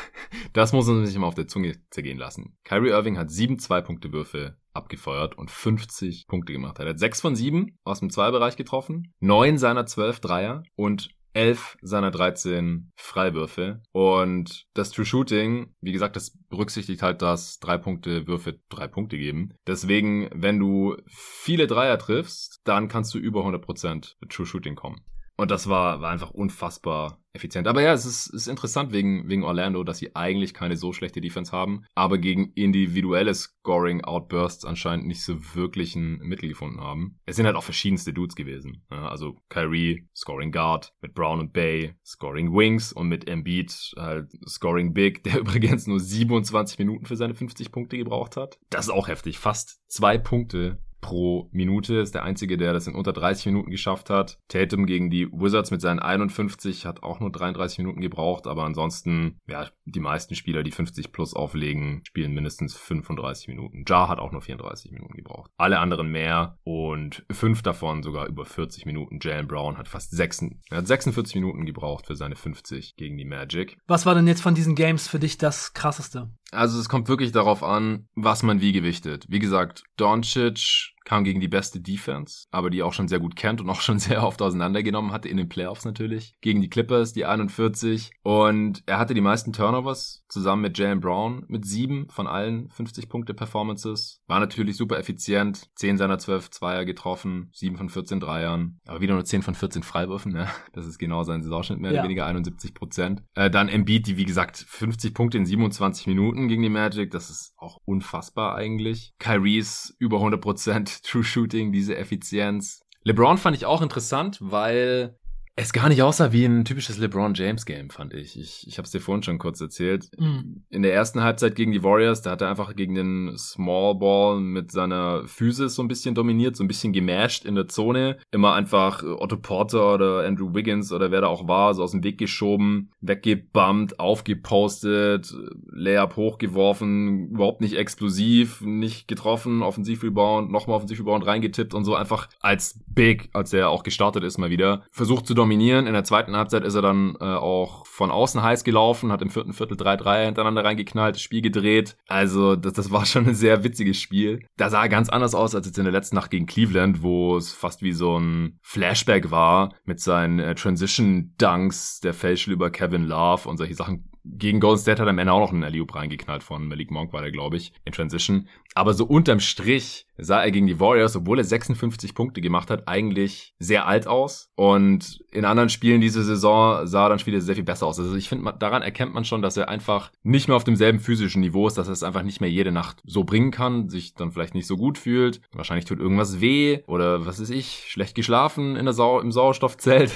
Das muss man sich immer auf der Zunge zergehen lassen. Kyrie Irving hat sieben Zwei-Punkte-Würfe abgefeuert und 50 Punkte gemacht. Er hat 6 von 7 aus dem Zweibereich getroffen, 9 seiner 12 Dreier und 11 seiner 13 Freiwürfe. Und das True Shooting, wie gesagt, das berücksichtigt halt, dass drei Punkte Würfe drei Punkte geben. Deswegen, wenn du viele Dreier triffst, dann kannst du über 100% True Shooting kommen. Und das war, war einfach unfassbar effizient. Aber ja, es ist, ist interessant wegen, wegen Orlando, dass sie eigentlich keine so schlechte Defense haben, aber gegen individuelle Scoring-Outbursts anscheinend nicht so wirklich ein Mittel gefunden haben. Es sind halt auch verschiedenste Dudes gewesen. Ja, also Kyrie, Scoring Guard, mit Brown und Bay, Scoring Wings und mit Embiid halt Scoring Big, der übrigens nur 27 Minuten für seine 50 Punkte gebraucht hat. Das ist auch heftig. Fast zwei Punkte pro Minute. Ist der einzige, der das in unter 30 Minuten geschafft hat. Tatum gegen die Wizards mit seinen 51 hat auch nur 33 Minuten gebraucht, aber ansonsten, ja, die meisten Spieler, die 50 plus auflegen, spielen mindestens 35 Minuten. Jar hat auch nur 34 Minuten gebraucht. Alle anderen mehr und fünf davon sogar über 40 Minuten. Jalen Brown hat fast 6, er hat 46 Minuten gebraucht für seine 50 gegen die Magic. Was war denn jetzt von diesen Games für dich das krasseste? Also es kommt wirklich darauf an, was man wie gewichtet. Wie gesagt, Doncic kam gegen die beste Defense, aber die auch schon sehr gut kennt und auch schon sehr oft auseinandergenommen hatte, in den Playoffs natürlich. Gegen die Clippers, die 41. Und er hatte die meisten Turnovers zusammen mit Jalen Brown mit sieben von allen 50 Punkte Performances. War natürlich super effizient. 10 seiner 12 Zweier getroffen, 7 von 14 Dreiern, aber wieder nur 10 von 14 Freiwürfen. Ne? Das ist genau sein Saisonschnitt, mehr ja. oder weniger 71 Prozent. Äh, dann Embiid, die wie gesagt 50 Punkte in 27 Minuten gegen die Magic. Das ist auch unfassbar eigentlich. Kyries über 100 Prozent True Shooting, diese Effizienz. LeBron fand ich auch interessant, weil es gar nicht aussah wie ein typisches LeBron James Game, fand ich. Ich, ich habe es dir vorhin schon kurz erzählt. Mhm. In der ersten Halbzeit gegen die Warriors, da hat er einfach gegen den Small Ball mit seiner Physis so ein bisschen dominiert, so ein bisschen gemasht in der Zone. Immer einfach Otto Porter oder Andrew Wiggins oder wer da auch war, so aus dem Weg geschoben, weggebumpt, aufgepostet, Layup hochgeworfen, überhaupt nicht explosiv, nicht getroffen, Offensivrebound, nochmal Offensivrebound reingetippt und so einfach als Big, als er auch gestartet ist mal wieder, versucht zu dominieren. In der zweiten Halbzeit ist er dann äh, auch von außen heiß gelaufen, hat im vierten Viertel 3-3 hintereinander reingeknallt, das Spiel gedreht. Also das, das war schon ein sehr witziges Spiel. Da sah er ganz anders aus als jetzt in der letzten Nacht gegen Cleveland, wo es fast wie so ein Flashback war mit seinen äh, Transition-Dunks, der Fälschel über Kevin Love und solche Sachen gegen Golden State hat er am Ende auch noch einen Alley-Oop reingeknallt von Malik Monk, war der, glaube ich, in Transition. Aber so unterm Strich sah er gegen die Warriors, obwohl er 56 Punkte gemacht hat, eigentlich sehr alt aus. Und in anderen Spielen diese Saison sah er dann wieder sehr viel besser aus. Also ich finde, daran erkennt man schon, dass er einfach nicht mehr auf demselben physischen Niveau ist, dass er es einfach nicht mehr jede Nacht so bringen kann, sich dann vielleicht nicht so gut fühlt. Wahrscheinlich tut irgendwas weh oder was ist ich, schlecht geschlafen in der Sau im Sauerstoffzelt.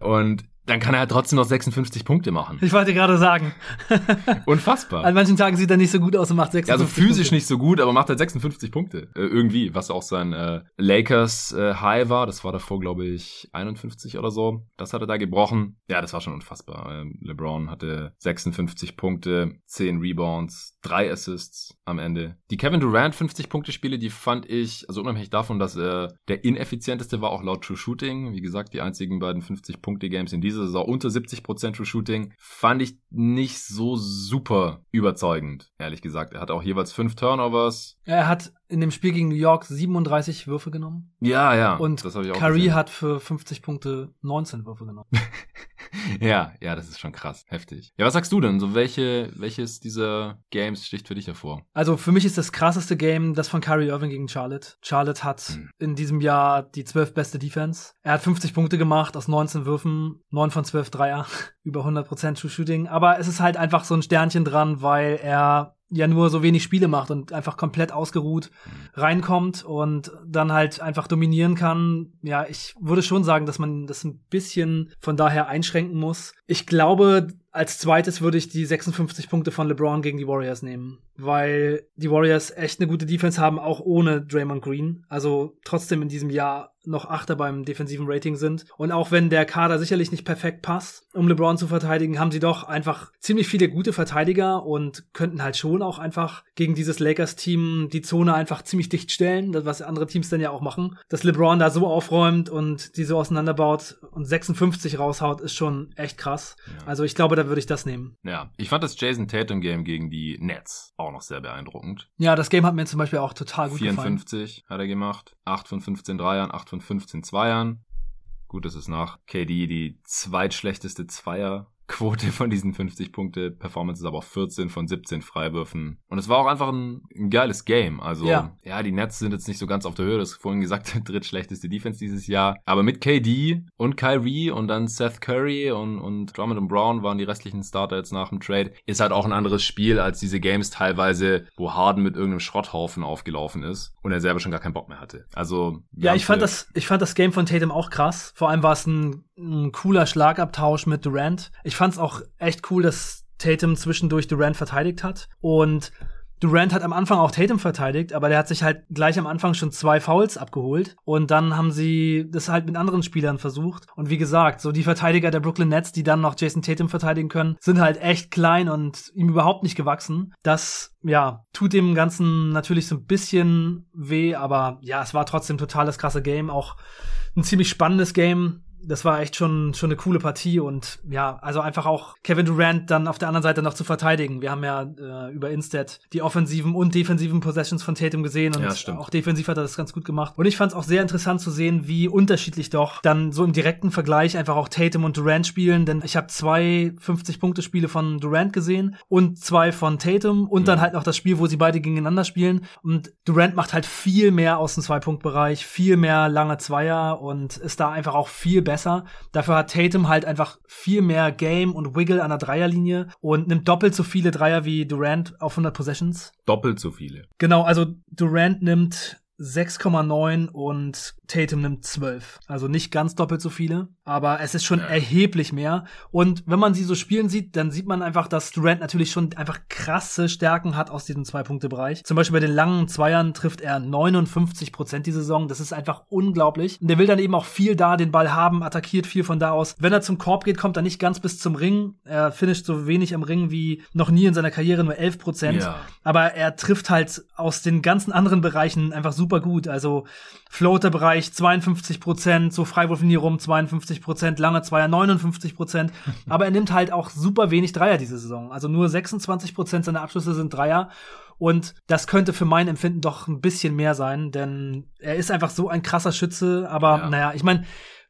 Und dann kann er halt trotzdem noch 56 Punkte machen. Ich wollte gerade sagen. Unfassbar. An manchen Tagen sieht er nicht so gut aus und macht 56 Ja, also physisch Punkte. nicht so gut, aber macht halt 56 Punkte. Äh, irgendwie, was auch sein äh, Lakers äh, High war. Das war davor, glaube ich, 51 oder so. Das hat er da gebrochen. Ja, das war schon unfassbar. Ähm, LeBron hatte 56 Punkte, 10 Rebounds, 3 Assists am Ende. Die Kevin Durant 50 Punkte Spiele, die fand ich, also unabhängig davon, dass er der ineffizienteste war, auch laut True Shooting. Wie gesagt, die einzigen beiden 50 Punkte Games in dieser Saison unter 70% True Shooting, fand ich nicht so super überzeugend, ehrlich gesagt. Er hat auch jeweils fünf Turnovers. Er hat in dem Spiel gegen New York 37 Würfe genommen. Ja, ja. Und das ich auch Curry gesehen. hat für 50 Punkte 19 Würfe genommen. Ja, ja, das ist schon krass. Heftig. Ja, was sagst du denn? So welche, welches dieser Games sticht für dich hervor? Also für mich ist das krasseste Game das von Kyrie Irving gegen Charlotte. Charlotte hat Hm. in diesem Jahr die 12 beste Defense. Er hat 50 Punkte gemacht aus 19 Würfen, 9 von 12 Dreier, über 100% True Shooting. Aber es ist halt einfach so ein Sternchen dran, weil er ja nur so wenig Spiele macht und einfach komplett ausgeruht reinkommt und dann halt einfach dominieren kann. Ja, ich würde schon sagen, dass man das ein bisschen von daher einschränken muss. Ich glaube, als zweites würde ich die 56 Punkte von LeBron gegen die Warriors nehmen, weil die Warriors echt eine gute Defense haben, auch ohne Draymond Green. Also trotzdem in diesem Jahr noch Achter beim defensiven Rating sind. Und auch wenn der Kader sicherlich nicht perfekt passt, um LeBron zu verteidigen, haben sie doch einfach ziemlich viele gute Verteidiger und könnten halt schon auch einfach gegen dieses Lakers-Team die Zone einfach ziemlich dicht stellen, was andere Teams dann ja auch machen. Dass LeBron da so aufräumt und die so auseinanderbaut und 56 raushaut, ist schon echt krass. Ja. Also ich glaube, da würde ich das nehmen. Ja, ich fand das Jason Tatum Game gegen die Nets auch noch sehr beeindruckend. Ja, das Game hat mir zum Beispiel auch total gut gefallen. 54 hat er gemacht. 8 von 15 Dreiern, 8 von 15 Zweiern. Gut, das ist nach KD die zweitschlechteste Zweierquote von diesen 50 Punkte Performances, aber auch 14 von 17 Freiwürfen. Und es war auch einfach ein, ein geiles Game. Also, Ja. ja. die Nets sind jetzt nicht so ganz auf der Höhe, das ist vorhin gesagt, drittschlechteste Defense dieses Jahr. Aber mit KD und Kyrie und dann Seth Curry und, und Drummond und Brown waren die restlichen Starter jetzt nach dem Trade, ist halt auch ein anderes Spiel als diese Games teilweise, wo Harden mit irgendeinem Schrotthaufen aufgelaufen ist und er selber schon gar keinen Bock mehr hatte. Also, Ja, ich fand das, ich fand das Game von Tatum auch krass. Vor allem war es ein, ein cooler Schlagabtausch mit Durant. Ich fand es auch echt cool, dass Tatum zwischendurch Durant verteidigt hat. Und Durant hat am Anfang auch Tatum verteidigt, aber der hat sich halt gleich am Anfang schon zwei Fouls abgeholt. Und dann haben sie das halt mit anderen Spielern versucht. Und wie gesagt, so die Verteidiger der Brooklyn Nets, die dann noch Jason Tatum verteidigen können, sind halt echt klein und ihm überhaupt nicht gewachsen. Das, ja, tut dem Ganzen natürlich so ein bisschen weh, aber ja, es war trotzdem total das krasse Game. Auch ein ziemlich spannendes Game. Das war echt schon, schon eine coole Partie und ja, also einfach auch Kevin Durant dann auf der anderen Seite noch zu verteidigen. Wir haben ja äh, über Instat die offensiven und defensiven Possessions von Tatum gesehen und Ja, auch defensiv hat er das ganz gut gemacht. Und ich fand es auch sehr interessant zu sehen, wie unterschiedlich doch dann so im direkten Vergleich einfach auch Tatum und Durant spielen, denn ich habe zwei 50-Punkte-Spiele von Durant gesehen und zwei von Tatum und dann Mhm. halt noch das Spiel, wo sie beide gegeneinander spielen. Und Durant macht halt viel mehr aus dem Zwei-Punkt-Bereich, viel mehr lange Zweier und ist da einfach auch viel besser. Dafür hat Tatum halt einfach viel mehr Game und Wiggle an der Dreierlinie und nimmt doppelt so viele Dreier wie Durant auf 100 Possessions. doppelt so viele. Genau, also Durant nimmt 6,9 und Tatum nimmt 12. Also nicht ganz doppelt so viele, aber es ist schon ja. erheblich mehr. Und wenn man sie so spielen sieht, dann sieht man einfach, dass Durant natürlich schon einfach krasse Stärken hat aus diesem Zwei-Punkte-Bereich. Zum Beispiel bei den langen Zweiern trifft er 59 Prozent die Saison. Das ist einfach unglaublich. Und der will dann eben auch viel da den Ball haben, attackiert viel von da aus. Wenn er zum Korb geht, kommt er nicht ganz bis zum Ring. Er finisht so wenig am Ring wie noch nie in seiner Karriere, nur 11 Prozent. Ja. Aber er trifft halt aus den ganzen anderen Bereichen einfach super gut. Also Floater-Bereich 52 Prozent, so Freiwurflinie rum 52 Prozent, lange Zweier 59 Prozent. Aber er nimmt halt auch super wenig Dreier diese Saison. Also nur 26 Prozent seiner Abschlüsse sind Dreier. Und das könnte für mein Empfinden doch ein bisschen mehr sein, denn er ist einfach so ein krasser Schütze. Aber ja. naja, ich meine,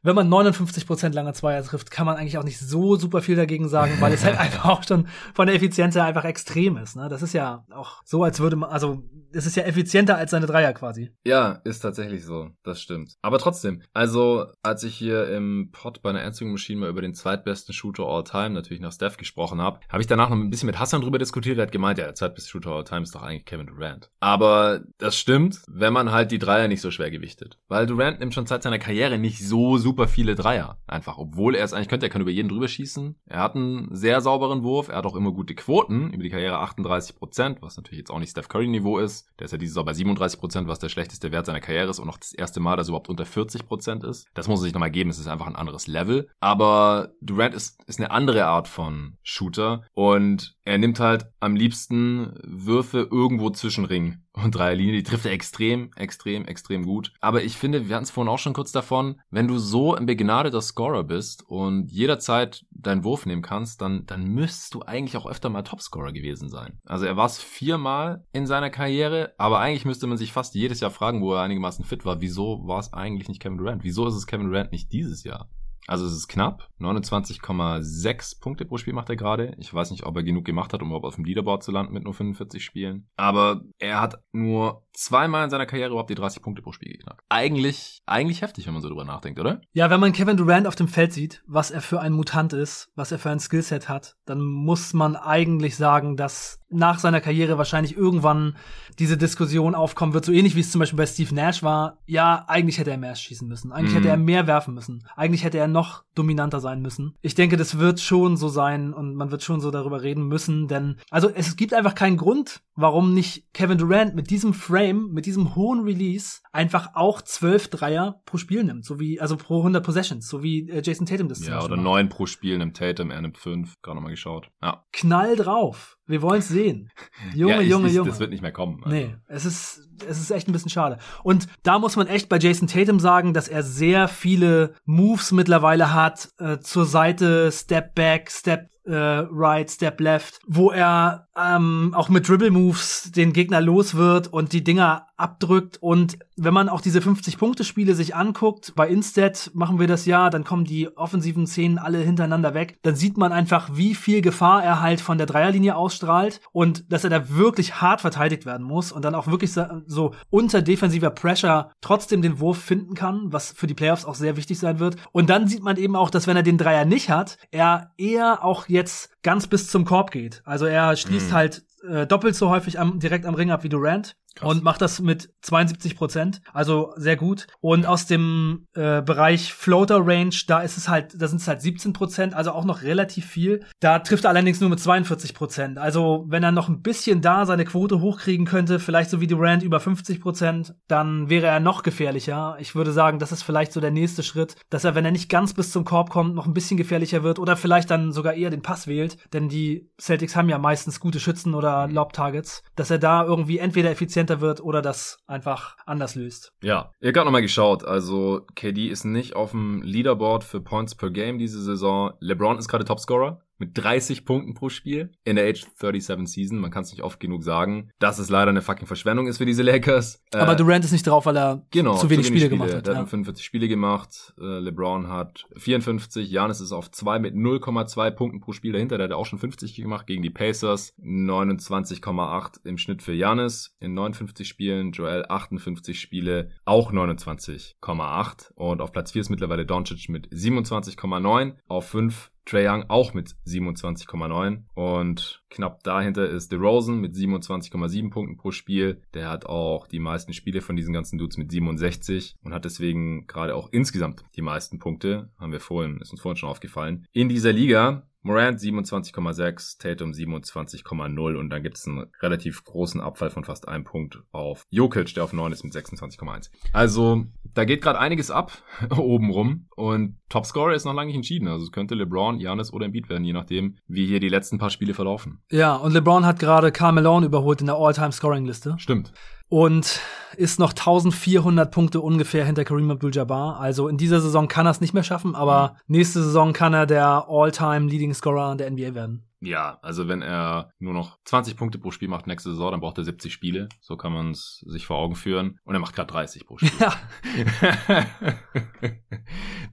wenn man 59% lange Zweier trifft, kann man eigentlich auch nicht so super viel dagegen sagen, weil es halt einfach auch schon von der Effizienz her einfach extrem ist. Ne? Das ist ja auch so, als würde man, also es ist ja effizienter als seine Dreier quasi. Ja, ist tatsächlich so. Das stimmt. Aber trotzdem, also als ich hier im Pod bei einer Answering Machine mal über den zweitbesten Shooter all time, natürlich nach Steph gesprochen habe, habe ich danach noch ein bisschen mit Hassan drüber diskutiert. Er hat gemeint, ja, der zweitbeste Shooter all time ist doch eigentlich Kevin Durant. Aber das stimmt, wenn man halt die Dreier nicht so schwer gewichtet. Weil Durant nimmt schon seit seiner Karriere nicht so super viele Dreier. Einfach, obwohl er es eigentlich könnte, er kann über jeden drüber schießen. Er hat einen sehr sauberen Wurf, er hat auch immer gute Quoten, über die Karriere 38 Prozent, was natürlich jetzt auch nicht Steph Curry Niveau ist. Der ist ja dieses Jahr bei 37 Prozent, was der schlechteste Wert seiner Karriere ist und noch das erste Mal, dass er überhaupt unter 40 Prozent ist. Das muss er sich nochmal geben, es ist einfach ein anderes Level. Aber Durant ist, ist eine andere Art von Shooter und er nimmt halt am liebsten Würfe irgendwo zwischen Ring und Dreierlinie. Die trifft er extrem, extrem, extrem gut. Aber ich finde, wir hatten es vorhin auch schon kurz davon, wenn du so ein begnadeter Scorer bist und jederzeit deinen Wurf nehmen kannst, dann, dann müsstest du eigentlich auch öfter mal Topscorer gewesen sein. Also er war es viermal in seiner Karriere, aber eigentlich müsste man sich fast jedes Jahr fragen, wo er einigermaßen fit war, wieso war es eigentlich nicht Kevin Durant? Wieso ist es Kevin Durant nicht dieses Jahr? Also es ist knapp. 29,6 Punkte pro Spiel macht er gerade. Ich weiß nicht, ob er genug gemacht hat, um überhaupt auf dem Leaderboard zu landen mit nur 45 Spielen. Aber er hat nur zweimal in seiner Karriere überhaupt die 30 Punkte pro Spiel geknackt. Eigentlich, eigentlich heftig, wenn man so drüber nachdenkt, oder? Ja, wenn man Kevin Durant auf dem Feld sieht, was er für ein Mutant ist, was er für ein Skillset hat, dann muss man eigentlich sagen, dass nach seiner Karriere wahrscheinlich irgendwann diese Diskussion aufkommen wird, so ähnlich wie es zum Beispiel bei Steve Nash war. Ja, eigentlich hätte er mehr schießen müssen. Eigentlich mhm. hätte er mehr werfen müssen. Eigentlich hätte er noch dominanter sein müssen. Ich denke, das wird schon so sein und man wird schon so darüber reden müssen, denn also es gibt einfach keinen Grund, warum nicht Kevin Durant mit diesem Frame, mit diesem hohen Release einfach auch zwölf Dreier pro Spiel nimmt, so wie also pro 100 Possessions, so wie äh, Jason Tatum das Ja, oder neun pro Spiel nimmt Tatum, er nimmt fünf, gerade nochmal geschaut. Ja. Knall drauf. Wir wollen es sehen. Junge, ja, ich, Junge, ich, Junge. Das wird nicht mehr kommen. Also. Nee, es ist, es ist echt ein bisschen schade. Und da muss man echt bei Jason Tatum sagen, dass er sehr viele Moves mittlerweile hat, äh, zur Seite, Step Back, Step äh, Right, Step Left, wo er ähm, auch mit Dribble Moves den Gegner los wird und die Dinger abdrückt. Und wenn man auch diese 50-Punkte-Spiele sich anguckt, bei Instead machen wir das ja, dann kommen die offensiven Szenen alle hintereinander weg. Dann sieht man einfach, wie viel Gefahr er halt von der Dreierlinie ausstrahlt und dass er da wirklich hart verteidigt werden muss und dann auch wirklich so unter defensiver Pressure trotzdem den Wurf finden kann, was für die Playoffs auch sehr wichtig sein wird. Und dann sieht man eben auch, dass wenn er den Dreier nicht hat, er eher auch jetzt ganz bis zum Korb geht. Also er schließt mhm. halt äh, doppelt so häufig am, direkt am Ring ab wie Durant. Krass. und macht das mit 72 Prozent, also sehr gut. Und aus dem äh, Bereich Floater Range, da ist es halt, da sind es halt 17 Prozent, also auch noch relativ viel. Da trifft er allerdings nur mit 42 Prozent. Also wenn er noch ein bisschen da seine Quote hochkriegen könnte, vielleicht so wie Durant über 50 Prozent, dann wäre er noch gefährlicher. Ich würde sagen, das ist vielleicht so der nächste Schritt, dass er, wenn er nicht ganz bis zum Korb kommt, noch ein bisschen gefährlicher wird oder vielleicht dann sogar eher den Pass wählt, denn die Celtics haben ja meistens gute Schützen oder Lob Targets, dass er da irgendwie entweder effizient effizienter wird oder das einfach anders löst. Ja, ihr habt gerade nochmal geschaut. Also KD ist nicht auf dem Leaderboard für Points per Game diese Saison. LeBron ist gerade Topscorer mit 30 Punkten pro Spiel in der Age 37 Season. Man kann es nicht oft genug sagen, dass es leider eine fucking Verschwendung ist für diese Lakers. Aber äh, Durant ist nicht drauf, weil er genau, zu, wenig, zu wenig Spiele, Spiele, gemacht hat. Er ja. hat 45 Spiele gemacht. Äh, LeBron hat 54. Janis ist auf 2 mit 0,2 Punkten pro Spiel dahinter. Der hat auch schon 50 gemacht gegen die Pacers. 29,8 im Schnitt für Janis in 59 Spielen. Joel 58 Spiele, auch 29,8. Und auf Platz 4 ist mittlerweile Doncic mit 27,9. Auf 5 Trey Young auch mit 27,9 und knapp dahinter ist DeRozan mit 27,7 Punkten pro Spiel. Der hat auch die meisten Spiele von diesen ganzen Dudes mit 67 und hat deswegen gerade auch insgesamt die meisten Punkte, haben wir vorhin, ist uns vorhin schon aufgefallen, in dieser Liga. Morant 27,6, Tatum 27,0 und dann gibt es einen relativ großen Abfall von fast einem Punkt auf Jokic, der auf 9 ist mit 26,1. Also da geht gerade einiges ab oben rum und Topscorer ist noch lange nicht entschieden. Also es könnte LeBron, Janis oder Embiid werden, je nachdem, wie hier die letzten paar Spiele verlaufen. Ja, und LeBron hat gerade Carmelo überholt in der All-Time-Scoring-Liste. Stimmt und ist noch 1400 Punkte ungefähr hinter Kareem Abdul-Jabbar. Also in dieser Saison kann er es nicht mehr schaffen, aber mhm. nächste Saison kann er der All-Time Leading Scorer der NBA werden. Ja, also wenn er nur noch 20 Punkte pro Spiel macht nächste Saison, dann braucht er 70 Spiele. So kann man es sich vor Augen führen. Und er macht gerade 30 pro Spiel. Ja.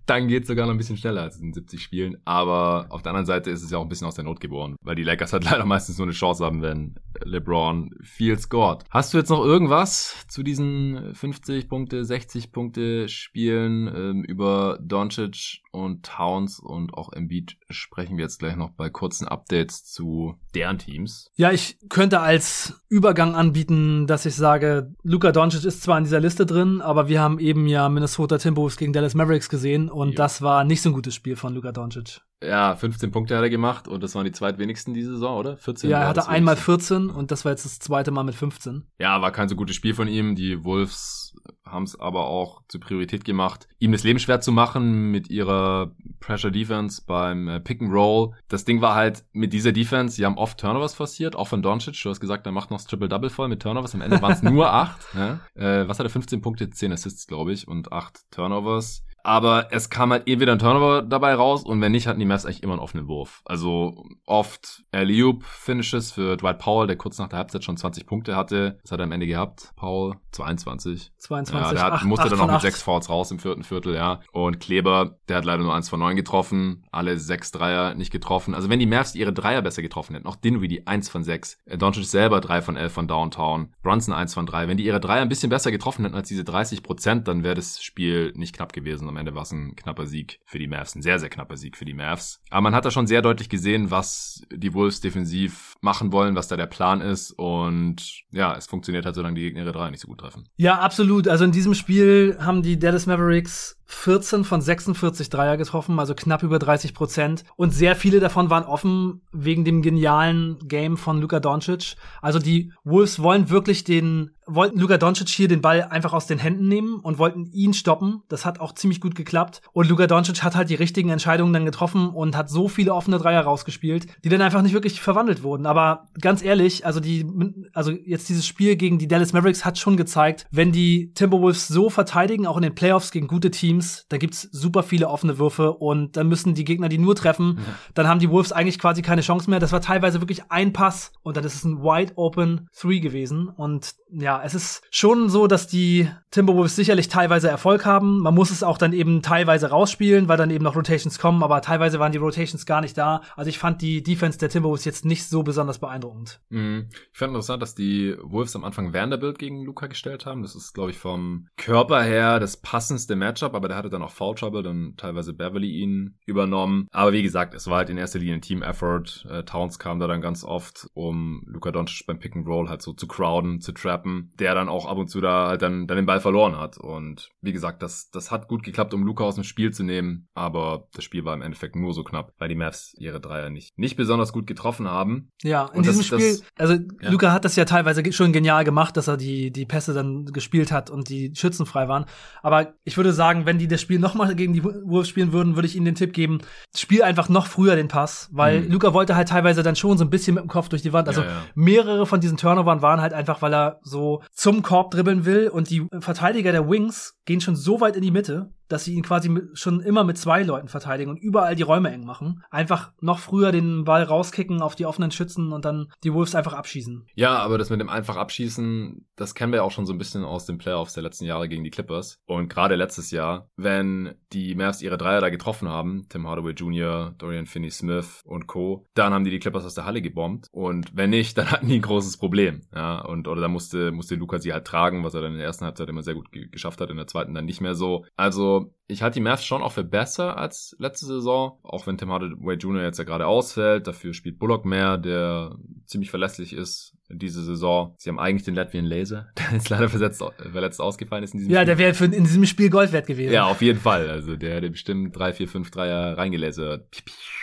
dann geht es sogar noch ein bisschen schneller als in 70 Spielen. Aber auf der anderen Seite ist es ja auch ein bisschen aus der Not geboren, weil die Lakers halt leider meistens nur eine Chance haben, wenn LeBron viel scored. Hast du jetzt noch irgendwas zu diesen 50 Punkte, 60 Punkte Spielen ähm, über Doncic und Towns und auch Embiid sprechen wir jetzt gleich noch bei kurzen Updates Updates zu deren Teams? Ja, ich könnte als Übergang anbieten, dass ich sage, Luka Doncic ist zwar in dieser Liste drin, aber wir haben eben ja Minnesota Timberwolves gegen Dallas Mavericks gesehen und ja. das war nicht so ein gutes Spiel von Luka Doncic. Ja, 15 Punkte hat er gemacht und das waren die zweitwenigsten diese Saison, oder? 14? Ja, er hatte einmal 14 und das war jetzt das zweite Mal mit 15. Ja, war kein so gutes Spiel von ihm. Die Wolves haben es aber auch zur Priorität gemacht, ihm das Leben schwer zu machen mit ihrer Pressure Defense beim äh, Pick and Roll. Das Ding war halt mit dieser Defense, sie haben oft Turnovers forciert, auch von Doncic. Du hast gesagt, er macht noch das Triple-Double voll mit Turnovers. Am Ende waren es nur acht. Ja? Äh, was hat er? 15 Punkte, 10 Assists, glaube ich, und acht Turnovers. Aber es kam halt entweder ein Turnover dabei raus und wenn nicht, hatten die Mavs eigentlich immer einen offenen Wurf. Also oft alley Finishes für Dwight Powell, der kurz nach der Halbzeit schon 20 Punkte hatte. Das hat er am Ende gehabt. Powell 22. 22. Ja, der hat, 8, musste 8 dann noch mit 6 Fouls raus im vierten Viertel, ja. Und Kleber, der hat leider nur 1 von 9 getroffen. Alle 6 Dreier nicht getroffen. Also wenn die Mavs ihre Dreier besser getroffen hätten, auch Dinwiddie 1 von 6. Äh, Doncic selber 3 von 11 von Downtown. Bronson 1 von 3. Wenn die ihre Dreier ein bisschen besser getroffen hätten als diese 30 Prozent, dann wäre das Spiel nicht knapp gewesen am Ende war es ein knapper Sieg für die Mavs, ein sehr, sehr knapper Sieg für die Mavs. Aber man hat da schon sehr deutlich gesehen, was die Wolves defensiv machen wollen, was da der Plan ist und ja, es funktioniert halt, solange die Gegner ihre drei nicht so gut treffen. Ja, absolut. Also in diesem Spiel haben die Dallas Mavericks 14 von 46 Dreier getroffen, also knapp über 30 Prozent. Und sehr viele davon waren offen wegen dem genialen Game von Luka Doncic. Also die Wolves wollen wirklich den, wollten Luka Doncic hier den Ball einfach aus den Händen nehmen und wollten ihn stoppen. Das hat auch ziemlich gut geklappt. Und Luka Doncic hat halt die richtigen Entscheidungen dann getroffen und hat so viele offene Dreier rausgespielt, die dann einfach nicht wirklich verwandelt wurden. Aber ganz ehrlich, also die, also jetzt dieses Spiel gegen die Dallas Mavericks hat schon gezeigt, wenn die Timberwolves so verteidigen, auch in den Playoffs gegen gute Teams, Teams, da gibt's super viele offene Würfe und dann müssen die Gegner die nur treffen. Ja. Dann haben die Wolves eigentlich quasi keine Chance mehr. Das war teilweise wirklich ein Pass und dann ist es ein wide open Three gewesen. Und ja, es ist schon so, dass die Timberwolves sicherlich teilweise Erfolg haben. Man muss es auch dann eben teilweise rausspielen, weil dann eben noch Rotations kommen, aber teilweise waren die Rotations gar nicht da. Also ich fand die Defense der Timberwolves jetzt nicht so besonders beeindruckend. Mhm. Ich fand interessant, dass die Wolves am Anfang Vanderbilt gegen Luca gestellt haben. Das ist, glaube ich, vom Körper her das passendste Matchup, aber der hatte dann auch Foul Trouble, dann teilweise Beverly ihn übernommen. Aber wie gesagt, es war halt in erster Linie ein Team-Effort. Äh, Towns kam da dann ganz oft, um Luca Doncic beim Pick and Roll halt so zu crowden, zu trappen, der dann auch ab und zu da halt dann, dann den Ball verloren hat. Und wie gesagt, das, das hat gut geklappt, um Luca aus dem Spiel zu nehmen, aber das Spiel war im Endeffekt nur so knapp, weil die Mavs ihre Dreier nicht, nicht besonders gut getroffen haben. Ja, in und diesem das, Spiel, das, also ja. Luca hat das ja teilweise schon genial gemacht, dass er die, die Pässe dann gespielt hat und die Schützen frei waren. Aber ich würde sagen, wenn die das Spiel nochmal gegen die Wolves spielen würden, würde ich ihnen den Tipp geben, spiel einfach noch früher den Pass, weil mhm. Luca wollte halt teilweise dann schon so ein bisschen mit dem Kopf durch die Wand. Also ja, ja. mehrere von diesen Turnovern waren halt einfach, weil er so zum Korb dribbeln will und die Verteidiger der Wings gehen schon so weit in die Mitte, dass sie ihn quasi schon immer mit zwei Leuten verteidigen und überall die Räume eng machen. Einfach noch früher den Ball rauskicken auf die offenen Schützen und dann die Wolves einfach abschießen. Ja, aber das mit dem einfach abschießen, das kennen wir ja auch schon so ein bisschen aus den Playoffs der letzten Jahre gegen die Clippers. Und gerade letztes Jahr, wenn die Mavs ihre Dreier da getroffen haben, Tim Hardaway Jr., Dorian Finney-Smith und Co., dann haben die die Clippers aus der Halle gebombt. Und wenn nicht, dann hatten die ein großes Problem. Ja, und oder da musste, musste Luca sie halt tragen, was er dann in der ersten Halbzeit immer sehr gut geschafft hat, in der zweiten dann nicht mehr so. Also Also ich halte die Mavs schon auch für besser als letzte Saison, auch wenn Tim Hardaway Jr. jetzt ja gerade ausfällt. Dafür spielt Bullock mehr, der ziemlich verlässlich ist diese Saison. Sie haben eigentlich den Latvian Laser, der jetzt leider versetzt, verletzt ausgefallen ist in diesem Ja, Spiel. der wäre in diesem Spiel Gold wert gewesen. Ja, auf jeden Fall. Also der hätte bestimmt drei, vier, fünf Dreier reingelasert.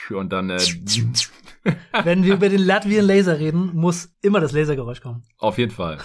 Und dann äh, Wenn wir über den Latvian Laser reden, muss immer das Lasergeräusch kommen. auf jeden Fall.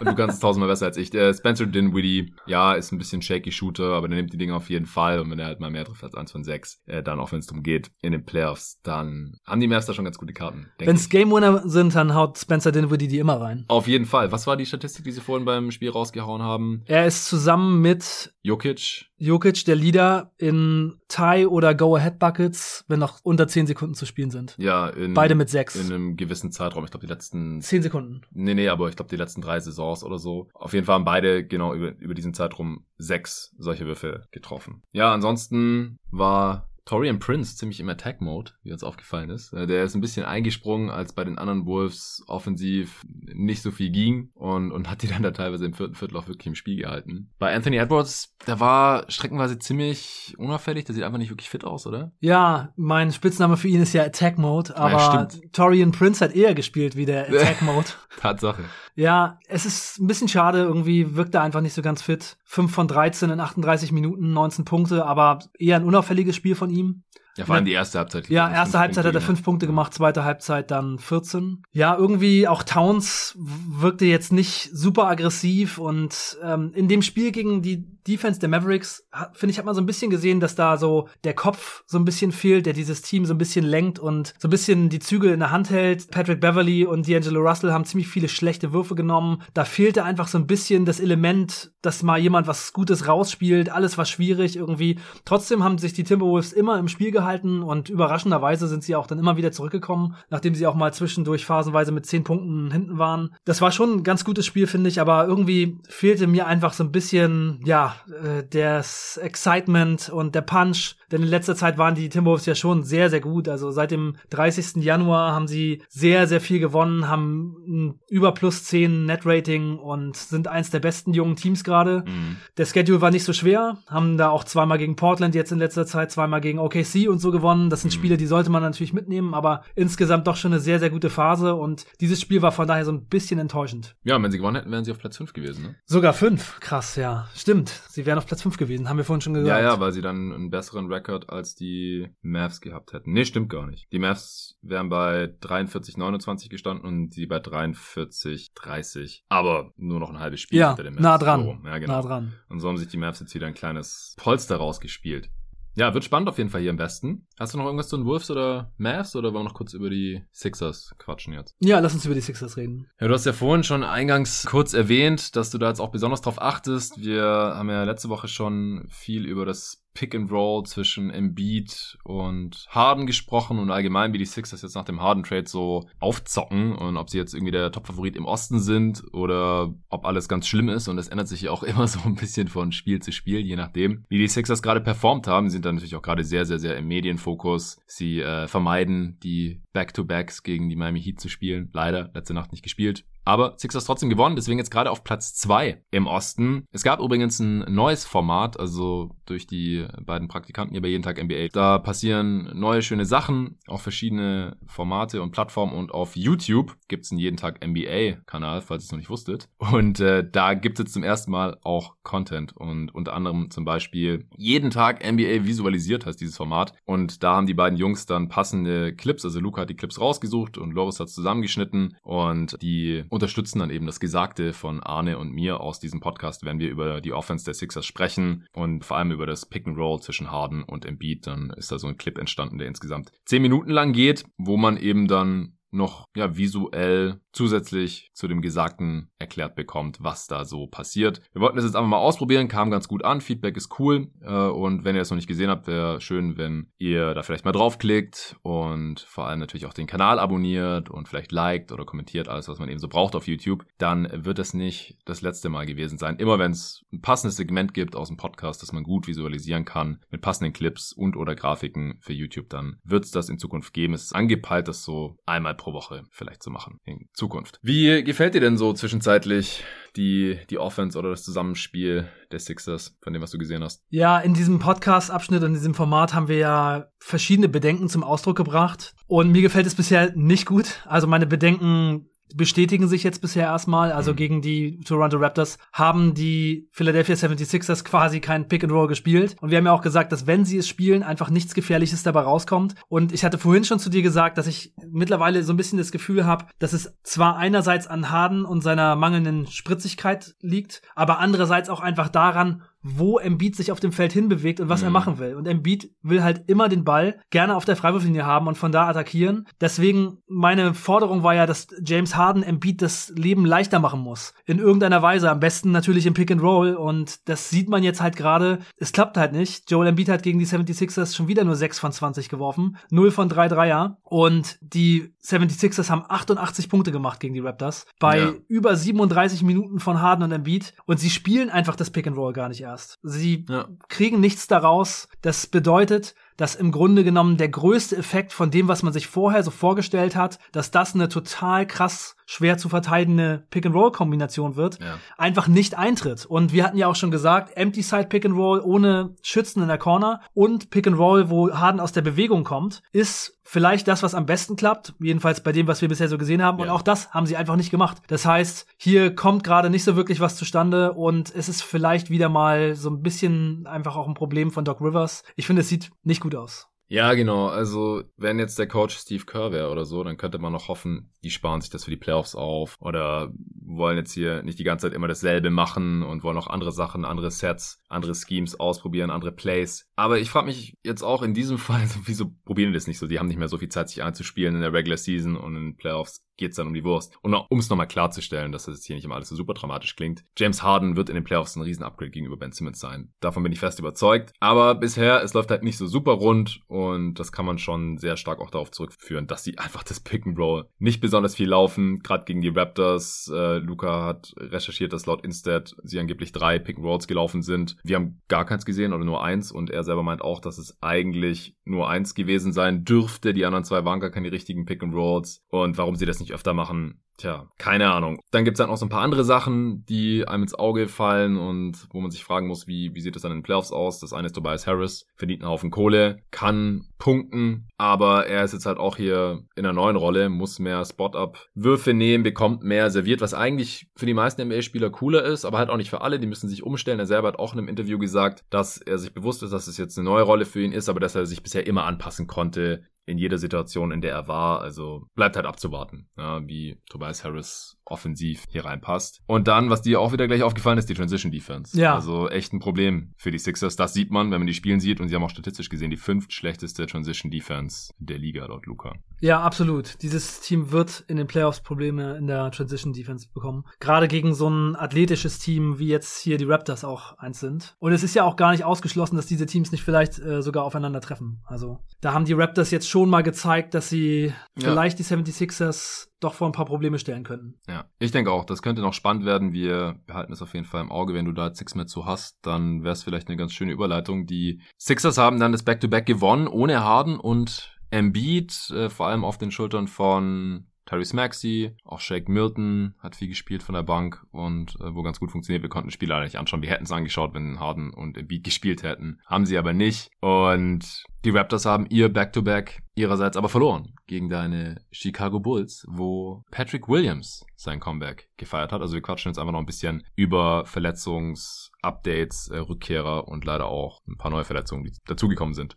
Und du kannst es tausendmal besser als ich. Der Spencer Dinwiddie, ja, ist ein bisschen shaky Shooter, aber der nimmt die Dinge auf jeden Fall. Und wenn er halt mal mehr trifft als eins von sechs, äh, dann auch wenn es darum geht in den Playoffs, dann haben die Mavs da schon ganz gute Karten. Wenn es Game Winner sind, dann haut Spencer Dinwiddie die immer rein. Auf jeden Fall. Was war die Statistik, die sie vorhin beim Spiel rausgehauen haben? Er ist zusammen mit Jokic, Jokic der Leader in Tie- oder Go-Ahead-Buckets, wenn noch unter 10 Sekunden zu spielen sind. ja, in, Beide mit sechs. in einem gewissen Zeitraum. Ich glaube, die letzten 10 Sekunden. Nee, nee, aber ich glaube, die letzten drei Saisons oder so. Auf jeden Fall haben beide genau über, über diesen Zeitraum sechs solche Würfe getroffen. Ja, ansonsten war Torian Prince ziemlich im Attack-Mode, wie uns aufgefallen ist. Äh, Der ist ein bisschen eingesprungen, als bei den anderen Wolves offensiv nicht so viel ging und, und hat die dann da teilweise im vierten Viertel auch wirklich im Spiel gehalten. Bei Anthony Edwards, der war streckenweise ziemlich unauffällig, der sieht einfach nicht wirklich fit aus, oder? Ja, mein Spitzname für ihn ist ja Attack Mode, aber stimmt. Torian Prince hat eher gespielt wie der Attack Mode. Tatsache. ja, es ist ein bisschen schade, irgendwie wirkt er einfach nicht so ganz fit. 5 von 13 in 38 Minuten, 19 Punkte, aber eher ein unauffälliges Spiel von ihm. Ja, vor allem die erste Halbzeit. Ja, erste Halbzeit hat er Punkte fünf Punkte gemacht, zweite Halbzeit dann 14. Ja, irgendwie auch Towns wirkte jetzt nicht super aggressiv und ähm, in dem Spiel gegen die Defense der Mavericks, finde ich, hat man so ein bisschen gesehen, dass da so der Kopf so ein bisschen fehlt, der dieses Team so ein bisschen lenkt und so ein bisschen die Zügel in der Hand hält. Patrick Beverly und D'Angelo Russell haben ziemlich viele schlechte Würfe genommen. Da fehlte einfach so ein bisschen das Element, dass mal jemand was Gutes rausspielt. Alles war schwierig irgendwie. Trotzdem haben sich die Timberwolves immer im Spiel gehalten und überraschenderweise sind sie auch dann immer wieder zurückgekommen, nachdem sie auch mal zwischendurch phasenweise mit zehn Punkten hinten waren. Das war schon ein ganz gutes Spiel, finde ich, aber irgendwie fehlte mir einfach so ein bisschen, ja, äh, das Excitement und der Punch. Denn in letzter Zeit waren die Timberwolves ja schon sehr, sehr gut. Also seit dem 30. Januar haben sie sehr, sehr viel gewonnen, haben ein über plus 10 Net-Rating und sind eins der besten jungen Teams gerade. Mhm. Der Schedule war nicht so schwer, haben da auch zweimal gegen Portland jetzt in letzter Zeit, zweimal gegen OKC und so gewonnen. Das sind Mhm. Spiele, die sollte man natürlich mitnehmen, aber insgesamt doch schon eine sehr, sehr gute Phase und dieses Spiel war von daher so ein bisschen enttäuschend. Ja, wenn sie gewonnen hätten, wären sie auf Platz 5 gewesen, ne? Sogar fünf, krass, ja. Stimmt, sie wären auf Platz fünf gewesen, haben wir vorhin schon gesagt. Ja, ja, weil sie dann einen besseren Rekord als die Mavs gehabt hätten. Nee, stimmt gar nicht. Die Mavs wären bei 43, 29 gestanden und sie bei 43, 30. Aber nur noch ein halbes Spiel Ja, hinter den Mavs. nah dran, So, ja, genau. nah dran. Und so haben sich die Mavs jetzt wieder ein kleines Polster rausgespielt. Ja, wird spannend auf jeden Fall hier im Westen. Hast du noch irgendwas zu den Wolves oder Mavs oder wollen wir noch kurz über die Sixers quatschen jetzt? Ja, lass uns über die Sixers reden. Ja, du hast ja vorhin schon eingangs kurz erwähnt, dass du da jetzt auch besonders drauf achtest. Wir haben ja letzte Woche schon viel über das Pick and Roll zwischen Embiid und Harden gesprochen und allgemein, wie die Sixers jetzt nach dem Harden-Trade so aufzocken und ob sie jetzt irgendwie der Top-Favorit im Osten sind oder ob alles ganz schlimm ist und es ändert sich ja auch immer so ein bisschen von Spiel zu Spiel, je nachdem, wie die Sixers gerade performt haben. Sind dann natürlich auch gerade sehr, sehr, sehr im Medienfokus. Sie äh, vermeiden die Back-to-Backs gegen die Miami Heat zu spielen. Leider, letzte Nacht nicht gespielt. Aber Sixers trotzdem gewonnen, deswegen jetzt gerade auf Platz zwei im Osten. Es gab übrigens ein neues Format, also durch die beiden Praktikanten hier bei Jeden Tag NBA. Da passieren neue schöne Sachen, auch verschiedene Formate und Plattformen und auf YouTube gibt's einen Jeden Tag NBA-Kanal, falls ihr es noch nicht wusstet. Und äh, da gibt es zum ersten Mal auch Content und unter anderem zum Beispiel Jeden Tag NBA visualisiert heißt dieses Format. Und da haben die beiden Jungs dann passende Clips, also Luca die Clips rausgesucht und Loris hat zusammengeschnitten. Und die unterstützen dann eben das Gesagte von Arne und mir aus diesem Podcast, wenn wir über die Offense der Sixers sprechen und vor allem über das Pick and Roll zwischen Harden und Embiid, dann ist da so ein Clip entstanden, der insgesamt zehn Minuten lang geht, wo man eben dann noch ja visuell zusätzlich zu dem Gesagten erklärt bekommt, was da so passiert. Wir wollten das jetzt einfach mal ausprobieren, kam ganz gut an, Feedback ist cool äh, und wenn ihr es noch nicht gesehen habt, wäre schön, wenn ihr da vielleicht mal draufklickt und vor allem natürlich auch den Kanal abonniert und vielleicht liked oder kommentiert alles, was man eben so braucht auf YouTube, dann wird es nicht das letzte Mal gewesen sein. Immer wenn es ein passendes Segment gibt aus dem Podcast, das man gut visualisieren kann, mit passenden Clips und oder Grafiken für YouTube, dann wird es das in Zukunft geben. Es ist angepeilt, das so einmal pro pro Woche vielleicht zu machen in Zukunft. Wie gefällt dir denn so zwischenzeitlich die, die Offense oder das Zusammenspiel der Sixers, von dem, was du gesehen hast? Ja, in diesem Podcast-Abschnitt, in diesem Format haben wir ja verschiedene Bedenken zum Ausdruck gebracht. Und mir gefällt es bisher nicht gut. Also meine Bedenken bestätigen sich jetzt bisher erstmal. Also mhm. gegen die Toronto Raptors haben die Philadelphia 76ers quasi kein Pick and Roll gespielt. Und wir haben ja auch gesagt, dass wenn sie es spielen, einfach nichts Gefährliches dabei rauskommt. Und ich hatte vorhin schon zu dir gesagt, dass ich mittlerweile so ein bisschen das Gefühl habe, dass es zwar einerseits an Harden und seiner mangelnden Spritzigkeit liegt, aber andererseits auch einfach daran, wo Embiid sich auf dem Feld hinbewegt und was mhm. er machen will. Und Embiid will halt immer den Ball gerne auf der Freiwurflinie haben und von da attackieren. Deswegen meine Forderung war ja, dass James Harden Embiid das Leben leichter machen muss. In irgendeiner Weise. Am besten natürlich im Pick and Roll. Und das sieht man jetzt halt gerade. Es klappt halt nicht. Joel Embiid hat gegen die 76ers schon wieder nur 6 von 20 geworfen. 0 von 3 Dreier. Und die 76ers haben 88 Punkte gemacht gegen die Raptors. Bei ja. über 37 Minuten von Harden und Embiid. Und sie spielen einfach das Pick and Roll gar nicht erst hast. Sie ja. kriegen nichts daraus. Das bedeutet, dass im Grunde genommen der größte Effekt von dem, was man sich vorher so vorgestellt hat, dass das eine total krass schwer zu verteidigende Pick-and-Roll-Kombination wird, ja. einfach nicht eintritt. Und wir hatten ja auch schon gesagt, Empty-Side Pick-and-Roll ohne Schützen in der Corner und Pick-and-Roll, wo Harden aus der Bewegung kommt, ist vielleicht das, was am besten klappt, jedenfalls bei dem, was wir bisher so gesehen haben. Ja. Und auch das haben sie einfach nicht gemacht. Das heißt, hier kommt gerade nicht so wirklich was zustande und es ist vielleicht wieder mal so ein bisschen einfach auch ein Problem von Doc Rivers. Ich finde, es sieht nicht gut aus. Ja, genau. Also, wenn jetzt der Coach Steve Kerr wäre oder so, dann könnte man noch hoffen, die sparen sich das für die Playoffs auf oder wollen jetzt hier nicht die ganze Zeit immer dasselbe machen und wollen auch andere Sachen, andere Sets, andere Schemes ausprobieren, andere Plays. Aber ich frage mich jetzt auch in diesem Fall, wieso probieren die das nicht so? Die haben nicht mehr so viel Zeit, sich einzuspielen in der Regular Season und in den Playoffs geht's dann um die Wurst. Und um es nochmal klarzustellen, dass das jetzt hier nicht immer alles so super dramatisch klingt. James Harden wird in den Playoffs ein Riesen-Upgrade gegenüber Ben Simmons sein. Davon bin ich fest überzeugt. Aber bisher, es läuft halt nicht so super rund und das kann man schon sehr stark auch darauf zurückführen, dass sie einfach das Pick and Roll nicht besonders viel laufen. Gerade gegen die Raptors. Äh, Luca hat recherchiert, dass laut Instead sie angeblich drei Pick and Rolls gelaufen sind. Wir haben gar keins gesehen oder nur eins und er selber meint auch, dass es eigentlich nur eins gewesen sein dürfte. Die anderen zwei waren gar keine richtigen Pick and Rolls und warum sie das nicht nicht öfter machen, Tja, keine Ahnung. Dann gibt's dann auch so ein paar andere Sachen, die einem ins Auge fallen und wo man sich fragen muss, wie, wie sieht das dann in den Playoffs aus? Das eine ist Tobias Harris, verdient einen Haufen Kohle, kann punkten, aber er ist jetzt halt auch hier in einer neuen Rolle, muss mehr Spot-Up-Würfe nehmen, bekommt mehr serviert, was eigentlich für die meisten NBA-Spieler cooler ist, aber halt auch nicht für alle, die müssen sich umstellen. Er selber hat auch in einem Interview gesagt, dass er sich bewusst ist, dass es jetzt eine neue Rolle für ihn ist, aber dass er sich bisher immer anpassen konnte in jeder Situation, in der er war. Also bleibt halt abzuwarten, ja, wie Tobias Harris offensiv hier reinpasst. Und dann, was dir auch wieder gleich aufgefallen ist, die Transition Defense. Ja. Also echt ein Problem für die Sixers. Das sieht man, wenn man die Spielen sieht. Und sie haben auch statistisch gesehen die fünft schlechteste Transition Defense der Liga, laut Luca. Ja, absolut. Dieses Team wird in den Playoffs Probleme in der Transition Defense bekommen. Gerade gegen so ein athletisches Team, wie jetzt hier die Raptors auch eins sind. Und es ist ja auch gar nicht ausgeschlossen, dass diese Teams nicht vielleicht äh, sogar aufeinandertreffen. Also da haben die Raptors jetzt schon mal gezeigt, dass sie ja. vielleicht die 76ers doch vor ein paar Probleme stellen könnten. Ja, ich denke auch, das könnte noch spannend werden. Wir behalten es auf jeden Fall im Auge. Wenn du da jetzt nichts mehr zu hast, dann wäre es vielleicht eine ganz schöne Überleitung. Die Sixers haben dann das Back-to-Back -Back gewonnen, ohne Harden und Embiid, äh, vor allem auf den Schultern von Tyrese Maxey, auch Shake Milton hat viel gespielt von der Bank und äh, wo ganz gut funktioniert. Wir konnten das Spiel leider nicht anschauen. Wir hätten es angeschaut, wenn Harden und Embiid gespielt hätten. Haben sie aber nicht. Und die Raptors haben ihr Back-to-Back -Back ihrerseits aber verloren gegen deine Chicago Bulls, wo Patrick Williams sein Comeback gefeiert hat. Also wir quatschen jetzt einfach noch ein bisschen über Verletzungsupdates, äh, Rückkehrer und leider auch ein paar neue Verletzungen, die dazugekommen sind.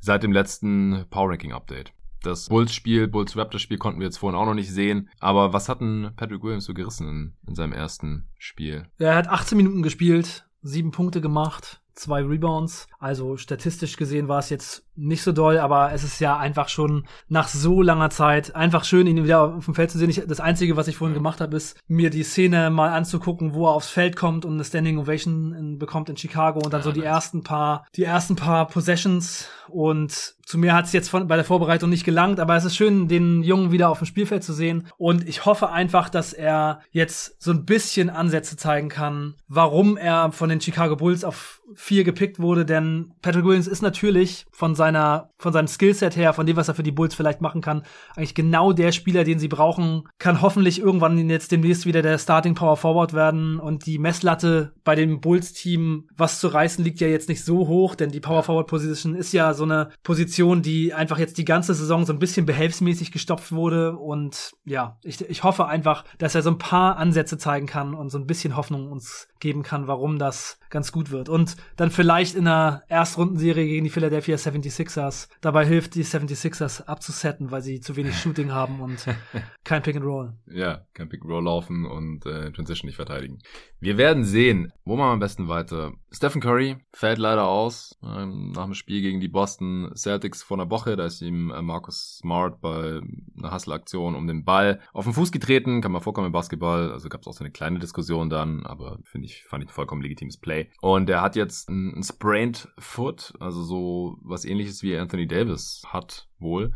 Seit dem letzten Power Ranking Update. Das Bulls-Spiel, Bulls-Raptors-Spiel konnten wir jetzt vorhin auch noch nicht sehen. Aber was hat denn Patrick Williams so gerissen in, in seinem ersten Spiel? Er hat 18 Minuten gespielt, sieben Punkte gemacht, zwei Rebounds. Also statistisch gesehen war es jetzt nicht so doll, aber es ist ja einfach schon nach so langer Zeit einfach schön, ihn wieder auf dem Feld zu sehen. Ich, das Einzige, was ich vorhin gemacht habe, ist mir die Szene mal anzugucken, wo er aufs Feld kommt und eine Standing Ovation in, bekommt in Chicago und dann ja, so die nice. ersten paar, die ersten paar Possessions und zu mir hat es jetzt von, bei der Vorbereitung nicht gelangt, aber es ist schön, den Jungen wieder auf dem Spielfeld zu sehen. Und ich hoffe einfach, dass er jetzt so ein bisschen Ansätze zeigen kann, warum er von den Chicago Bulls auf vier gepickt wurde. Denn Patrick Williams ist natürlich von seinen seiner, von seinem Skillset her, von dem, was er für die Bulls vielleicht machen kann, eigentlich genau der Spieler, den sie brauchen, kann hoffentlich irgendwann jetzt demnächst wieder der Starting Power Forward werden und die Messlatte bei dem Bulls-Team, was zu reißen, liegt ja jetzt nicht so hoch, denn die Power Forward Position ist ja so eine Position, die einfach jetzt die ganze Saison so ein bisschen behelfsmäßig gestopft wurde und ja, ich, ich hoffe einfach, dass er so ein paar Ansätze zeigen kann und so ein bisschen Hoffnung uns geben kann, warum das ganz gut wird. Und dann vielleicht in einer Erstrundenserie gegen die Philadelphia 76ers dabei hilft, die 76ers abzusetten, weil sie zu wenig Shooting haben und kein Pick and Roll. Ja, kein Pick and Roll laufen und äh, Transition nicht verteidigen. Wir werden sehen. Wo wir am besten weiter? Stephen Curry fällt leider aus ähm, nach dem Spiel gegen die Boston Celtics vor einer Woche. Da ist ihm äh, Marcus Smart bei einer Hustle-Aktion um den Ball auf den Fuß getreten. Kann man vorkommen im Basketball. Also gab es auch so eine kleine Diskussion dann, aber finde ich, fand ich ein vollkommen legitimes Play. Und er hat jetzt ein, ein Sprained Foot, also so was ähnliches wie Anthony Davis hat wohl.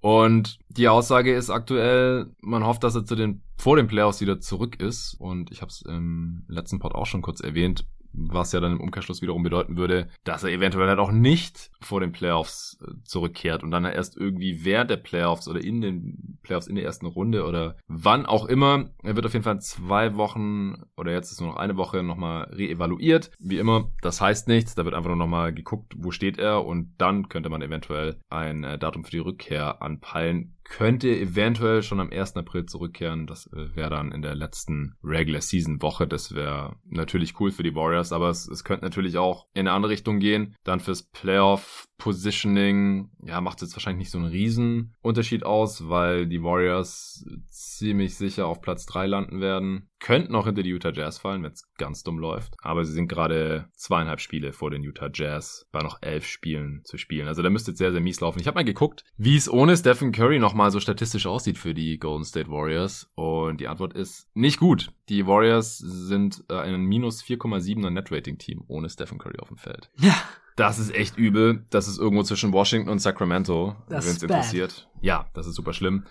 Und die Aussage ist aktuell, man hofft, dass er zu den vor den Playoffs wieder zurück ist. Und ich habe es im letzten Pod auch schon kurz erwähnt was ja dann im Umkehrschluss wiederum bedeuten würde, dass er eventuell halt auch nicht vor den Playoffs äh, zurückkehrt und dann erst irgendwie während der Playoffs oder in den Playoffs in der ersten Runde oder wann auch immer. Er wird auf jeden Fall zwei Wochen oder jetzt ist nur noch eine Woche nochmal reevaluiert. Wie immer, das heißt nichts. Da wird einfach nur nochmal geguckt, wo steht er und dann könnte man eventuell ein äh, Datum für die Rückkehr anpeilen könnte eventuell schon am 1. April zurückkehren. Das äh, wäre dann in der letzten Regular Season Woche. Das wäre natürlich cool für die Warriors, aber es, es könnte natürlich auch in eine andere Richtung gehen. Dann fürs Playoff Positioning, ja, macht jetzt wahrscheinlich nicht so einen riesen Unterschied aus, weil die Warriors ziemlich sicher auf Platz 3 landen werden. Könnten auch hinter die Utah Jazz fallen, wenn es ganz dumm läuft. Aber sie sind gerade zweieinhalb Spiele vor den Utah Jazz bei noch elf Spielen zu spielen. Also da müsste jetzt sehr, sehr mies laufen. Ich habe mal geguckt, wie es ohne Stephen Curry nochmal so statistisch aussieht für die Golden State Warriors. Und die Antwort ist nicht gut. Die Warriors sind äh, ein minus 4,7er Net-Rating-Team ohne Stephen Curry auf dem Feld. Ja. Das ist echt übel. Das ist irgendwo zwischen Washington und Sacramento, wenn es interessiert. Ja, das ist super schlimm.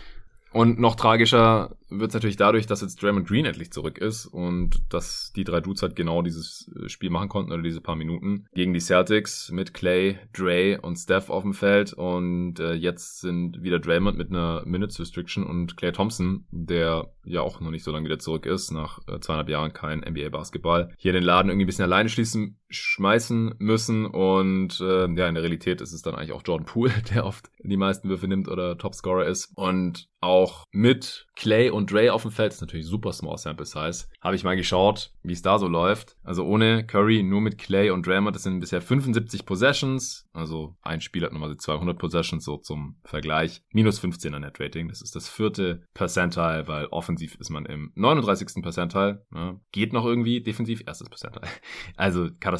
Und noch tragischer wird es natürlich dadurch, dass jetzt Draymond Green endlich zurück ist und dass die drei Dudes halt genau dieses äh, Spiel machen konnten oder diese paar Minuten gegen die Celtics mit Clay, Dre und Steph auf dem Feld und äh, jetzt sind wieder Draymond mit einer Minutes Restriction und Clay Thompson, der ja auch noch nicht so lange wieder zurück ist, nach äh, zweieinhalb Jahren kein NBA Basketball, hier den Laden irgendwie ein bisschen alleine schließen, schmeißen müssen und äh, ja, in der Realität ist es dann eigentlich auch Jordan Poole, der oft die meisten Würfe nimmt oder Topscorer ist und auch mit Clay und Dre auf dem Feld, ist natürlich super small sample size, habe ich mal geschaut, wie es da so läuft. Also ohne Curry, nur mit Clay und Draymond, das sind bisher 75 Possessions, also ein Spiel hat nochmal 200 Possessions, so zum Vergleich, minus 15er Net Rating, das ist das vierte Percentile, weil offensiv ist man im 39. Percentile, ja, geht noch irgendwie, defensiv erstes Percentile. Also Katastrophe,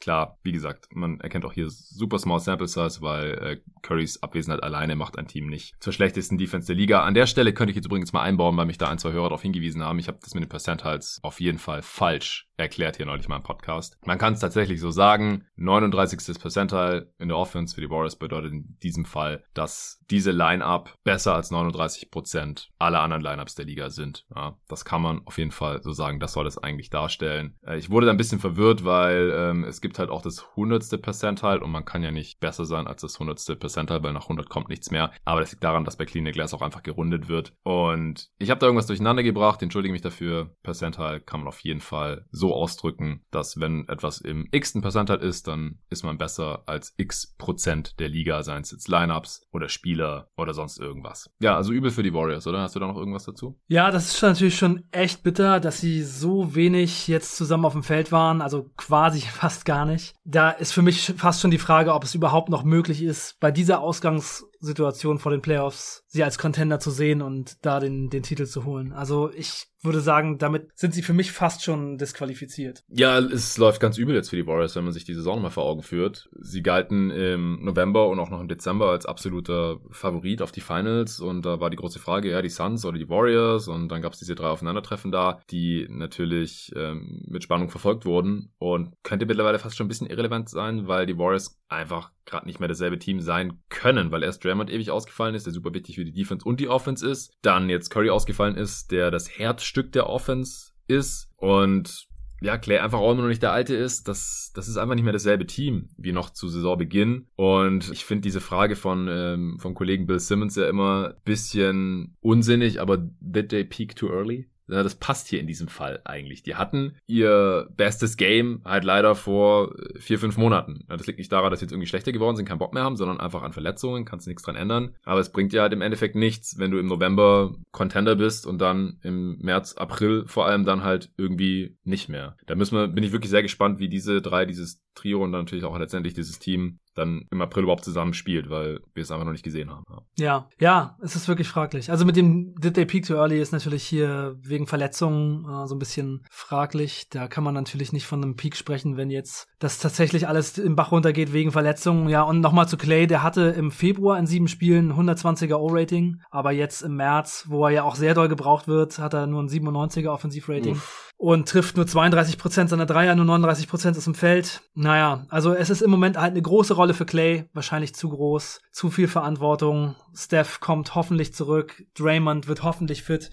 klar, wie gesagt, man erkennt auch hier super small sample size, weil äh, Currys Abwesenheit alleine macht ein Team nicht zur schlechtesten Defense der Liga. An der Stelle könnte ich jetzt übrigens mal einbauen, weil mich da ein, zwei Hörer darauf hingewiesen haben. Ich habe das mit den Percentiles auf jeden Fall falsch erklärt hier neulich mal im Podcast. Man kann es tatsächlich so sagen, 39. Percentile in der Offense für die Warriors bedeutet in diesem Fall, dass diese Line-Up besser als 39 Prozent aller anderen Line-Ups der Liga sind. Ja, das kann man auf jeden Fall so sagen, das soll es eigentlich darstellen. Äh, ich wurde da ein bisschen verwirrt, weil ähm, es gibt halt auch das 100. Percentile und man kann ja nicht besser sein als das 100. Percentile, weil nach 100 kommt nichts mehr. Aber das liegt daran, dass bei Clean Glass auch einfach gerundet wird. Und ich habe da irgendwas durcheinander gebracht, entschuldige mich dafür. Percentile kann man auf jeden Fall so ausdrücken, dass wenn etwas im x-ten Percentile ist, dann ist man besser als x Prozent der Liga, seien es jetzt Lineups oder Spieler oder sonst irgendwas. Ja, also übel für die Warriors, oder? Hast du da noch irgendwas dazu? Ja, das ist natürlich schon echt bitter, dass sie so wenig jetzt zusammen auf dem Feld waren, also quasi fast gar nicht. Da ist für mich fast schon die Frage, ob es überhaupt noch möglich ist, bei dieser Ausgangssituation vor den Playoffs sie als Contender zu sehen und da den, den Titel zu holen. Also ich würde sagen, damit sind sie für mich fast schon disqualifiziert. Ja, es läuft ganz übel jetzt für die Warriors, wenn man sich die Saison mal vor Augen führt. Sie galten im November und auch noch im Dezember als absoluter Favorit auf die Finals und da war die große Frage, ja, die Suns oder die Warriors und dann gab es diese drei Aufeinandertreffen da, die natürlich ähm, mit Spannung verfolgt wurden und könnte mittlerweile fast schon ein bisschen irrelevant sein, weil die Warriors einfach gerade nicht mehr dasselbe Team sein können, weil erst Draymond ewig ausgefallen ist, der super wichtig für die Defense und die Offense ist, dann jetzt Curry ausgefallen ist, der das Herzstück der Offense ist und ja, Clay einfach auch immer noch nicht der Alte ist, das, das ist einfach nicht mehr dasselbe Team wie noch zu Saisonbeginn. Und ich finde diese Frage von ähm, vom Kollegen Bill Simmons ja immer bisschen unsinnig, aber did they peak too early? Ja, das passt hier in diesem Fall eigentlich. Die hatten ihr bestes Game halt leider vor äh, vier, fünf Monaten. Ja, das liegt nicht daran, dass sie jetzt irgendwie schlechter geworden sind, keinen Bock mehr haben, sondern einfach an Verletzungen, kannst du nichts dran ändern. Aber es bringt ja halt im Endeffekt nichts, wenn du im November Contender bist und dann im März, April vor allem dann halt irgendwie nicht mehr. Da müssen wir, bin ich wirklich sehr gespannt, wie diese drei, dieses Trio und dann natürlich auch letztendlich dieses Team dann im April überhaupt zusammen spielt, weil wir es einfach noch nicht gesehen haben. Ja, ja, es ist wirklich fraglich. Also mit dem Did They Peak Too Early ist natürlich hier wegen Verletzungen äh, so ein bisschen fraglich. Da kann man natürlich nicht von einem Peak sprechen, wenn jetzt das tatsächlich alles im Bach runtergeht wegen Verletzungen. Ja, und nochmal zu Clay, der hatte im Februar in sieben Spielen 120er O-Rating, aber jetzt im März, wo er ja auch sehr doll gebraucht wird, hat er nur ein 97er Offensivrating. Und trifft nur 32 Prozent seiner Dreier, nur 39 Prozent ist im Feld. Naja, also es ist im Moment halt eine große Rolle für Clay, wahrscheinlich zu groß, zu viel Verantwortung. Steph kommt hoffentlich zurück, Draymond wird hoffentlich fit.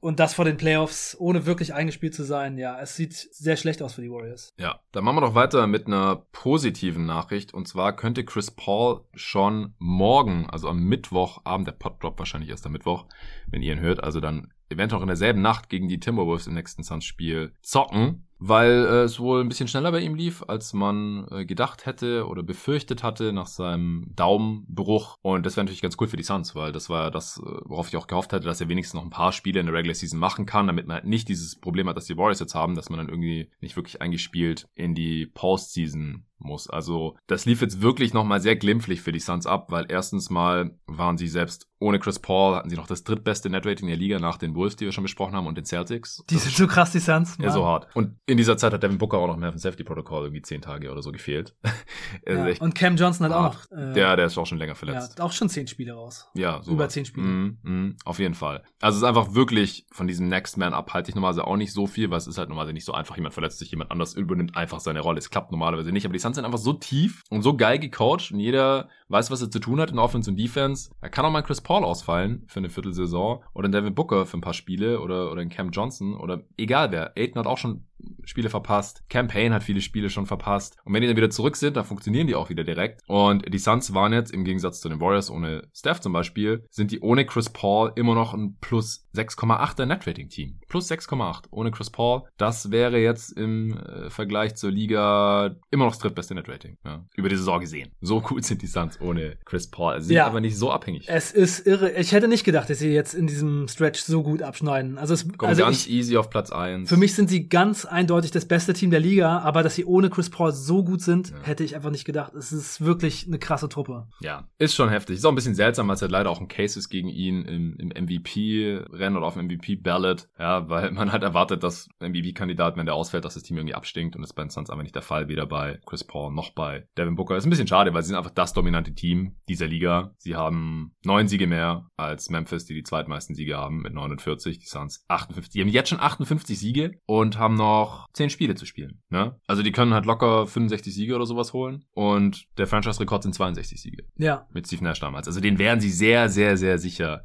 Und das vor den Playoffs, ohne wirklich eingespielt zu sein, ja, es sieht sehr schlecht aus für die Warriors. Ja, dann machen wir doch weiter mit einer positiven Nachricht. Und zwar könnte Chris Paul schon morgen, also am Mittwochabend, der Poddrop wahrscheinlich erst am Mittwoch, wenn ihr ihn hört, also dann eventuell auch in derselben Nacht gegen die Timberwolves im nächsten Suns-Spiel zocken weil äh, es wohl ein bisschen schneller bei ihm lief, als man äh, gedacht hätte oder befürchtet hatte nach seinem Daumenbruch. Und das wäre natürlich ganz cool für die Suns, weil das war das, äh, worauf ich auch gehofft hatte, dass er wenigstens noch ein paar Spiele in der Regular Season machen kann, damit man halt nicht dieses Problem hat, das die Warriors jetzt haben, dass man dann irgendwie nicht wirklich eingespielt in die Postseason muss. Also das lief jetzt wirklich nochmal sehr glimpflich für die Suns ab, weil erstens mal waren sie selbst ohne Chris Paul, hatten sie noch das drittbeste Netrating der Liga nach den Wolves, die wir schon besprochen haben, und den Celtics. Die sind so krass, die Suns. Ja, so hart. Und in dieser Zeit hat Devin Booker auch noch mehr von Safety Protocol irgendwie zehn Tage oder so gefehlt. ja. Und Cam Johnson hat auch noch. Äh, der, der ist auch schon länger verletzt. Ja, auch schon zehn Spiele raus. Ja, so. Über zehn Spiele. Mm, mm, auf jeden Fall. Also es ist einfach wirklich von diesem Next Man Up halte ich normalerweise auch nicht so viel, weil es ist halt normalerweise nicht so einfach. Jemand verletzt sich, jemand anders übernimmt einfach seine Rolle. Es klappt normalerweise nicht. Aber die Suns sind einfach so tief und so geil gecoacht und jeder weiß, was er zu tun hat in Offense und Defense. Er kann auch mal Chris Paul ausfallen für eine Viertelsaison oder ein Devin Booker für ein paar Spiele oder, oder ein Cam Johnson oder egal wer. Aiden hat auch schon Spiele verpasst. Campaign hat viele Spiele schon verpasst. Und wenn die dann wieder zurück sind, dann funktionieren die auch wieder direkt. Und die Suns waren jetzt im Gegensatz zu den Warriors ohne Steph zum Beispiel, sind die ohne Chris Paul immer noch ein plus 6,8er Netrating-Team. Plus 6,8 ohne Chris Paul. Das wäre jetzt im äh, Vergleich zur Liga immer noch das drittbeste Netrating. Ja, über die Saison gesehen. So gut sind die Suns ohne Chris Paul. Sie ja, sind aber nicht so abhängig. Es ist irre. Ich hätte nicht gedacht, dass sie jetzt in diesem Stretch so gut abschneiden. Also es Kommen also ganz ich, easy auf Platz 1. Für mich sind sie ganz eindeutig das beste Team der Liga, aber dass sie ohne Chris Paul so gut sind, ja. hätte ich einfach nicht gedacht. Es ist wirklich eine krasse Truppe. Ja, ist schon heftig. Ist auch ein bisschen seltsam, als er leider auch ein Case ist gegen ihn im, im MVP-Rennen oder auf dem MVP-Ballot. Ja, weil man halt erwartet, dass MVP-Kandidat, wenn der ausfällt, dass das Team irgendwie abstinkt und das ist bei den Suns einfach nicht der Fall, weder bei Chris Paul noch bei Devin Booker. ist ein bisschen schade, weil sie sind einfach das dominante Team dieser Liga. Sie haben neun Siege mehr als Memphis, die die zweitmeisten Siege haben mit 49. Die Suns 58. Die haben jetzt schon 58 Siege und haben noch 10 Spiele zu spielen. Ne? Also die können halt locker 65 Siege oder sowas holen und der Franchise-Rekord sind 62 Siege. Ja. Mit Steve Nash damals. Also den werden sie sehr, sehr, sehr sicher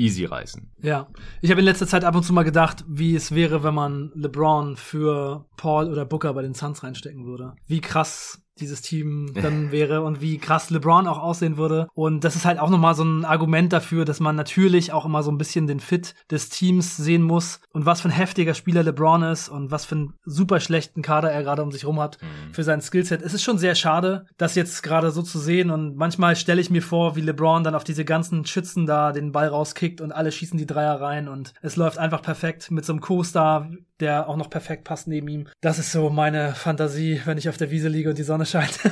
easy reißen. Ja. Ich habe in letzter Zeit ab und zu mal gedacht, wie es wäre, wenn man LeBron für Paul oder Booker bei den Suns reinstecken würde. Wie krass dieses Team dann wäre und wie krass LeBron auch aussehen würde. Und das ist halt auch nochmal so ein Argument dafür, dass man natürlich auch immer so ein bisschen den Fit des Teams sehen muss und was für ein heftiger Spieler LeBron ist und was für einen super schlechten Kader er gerade um sich rum hat mhm. für sein Skillset. Es ist schon sehr schade, das jetzt gerade so zu sehen und manchmal stelle ich mir vor, wie LeBron dann auf diese ganzen Schützen da den Ball rauskickt und alle schießen die Dreier rein und es läuft einfach perfekt mit so einem Co-Star, der auch noch perfekt passt neben ihm. Das ist so meine Fantasie, wenn ich auf der Wiese liege und die Sonne scheint.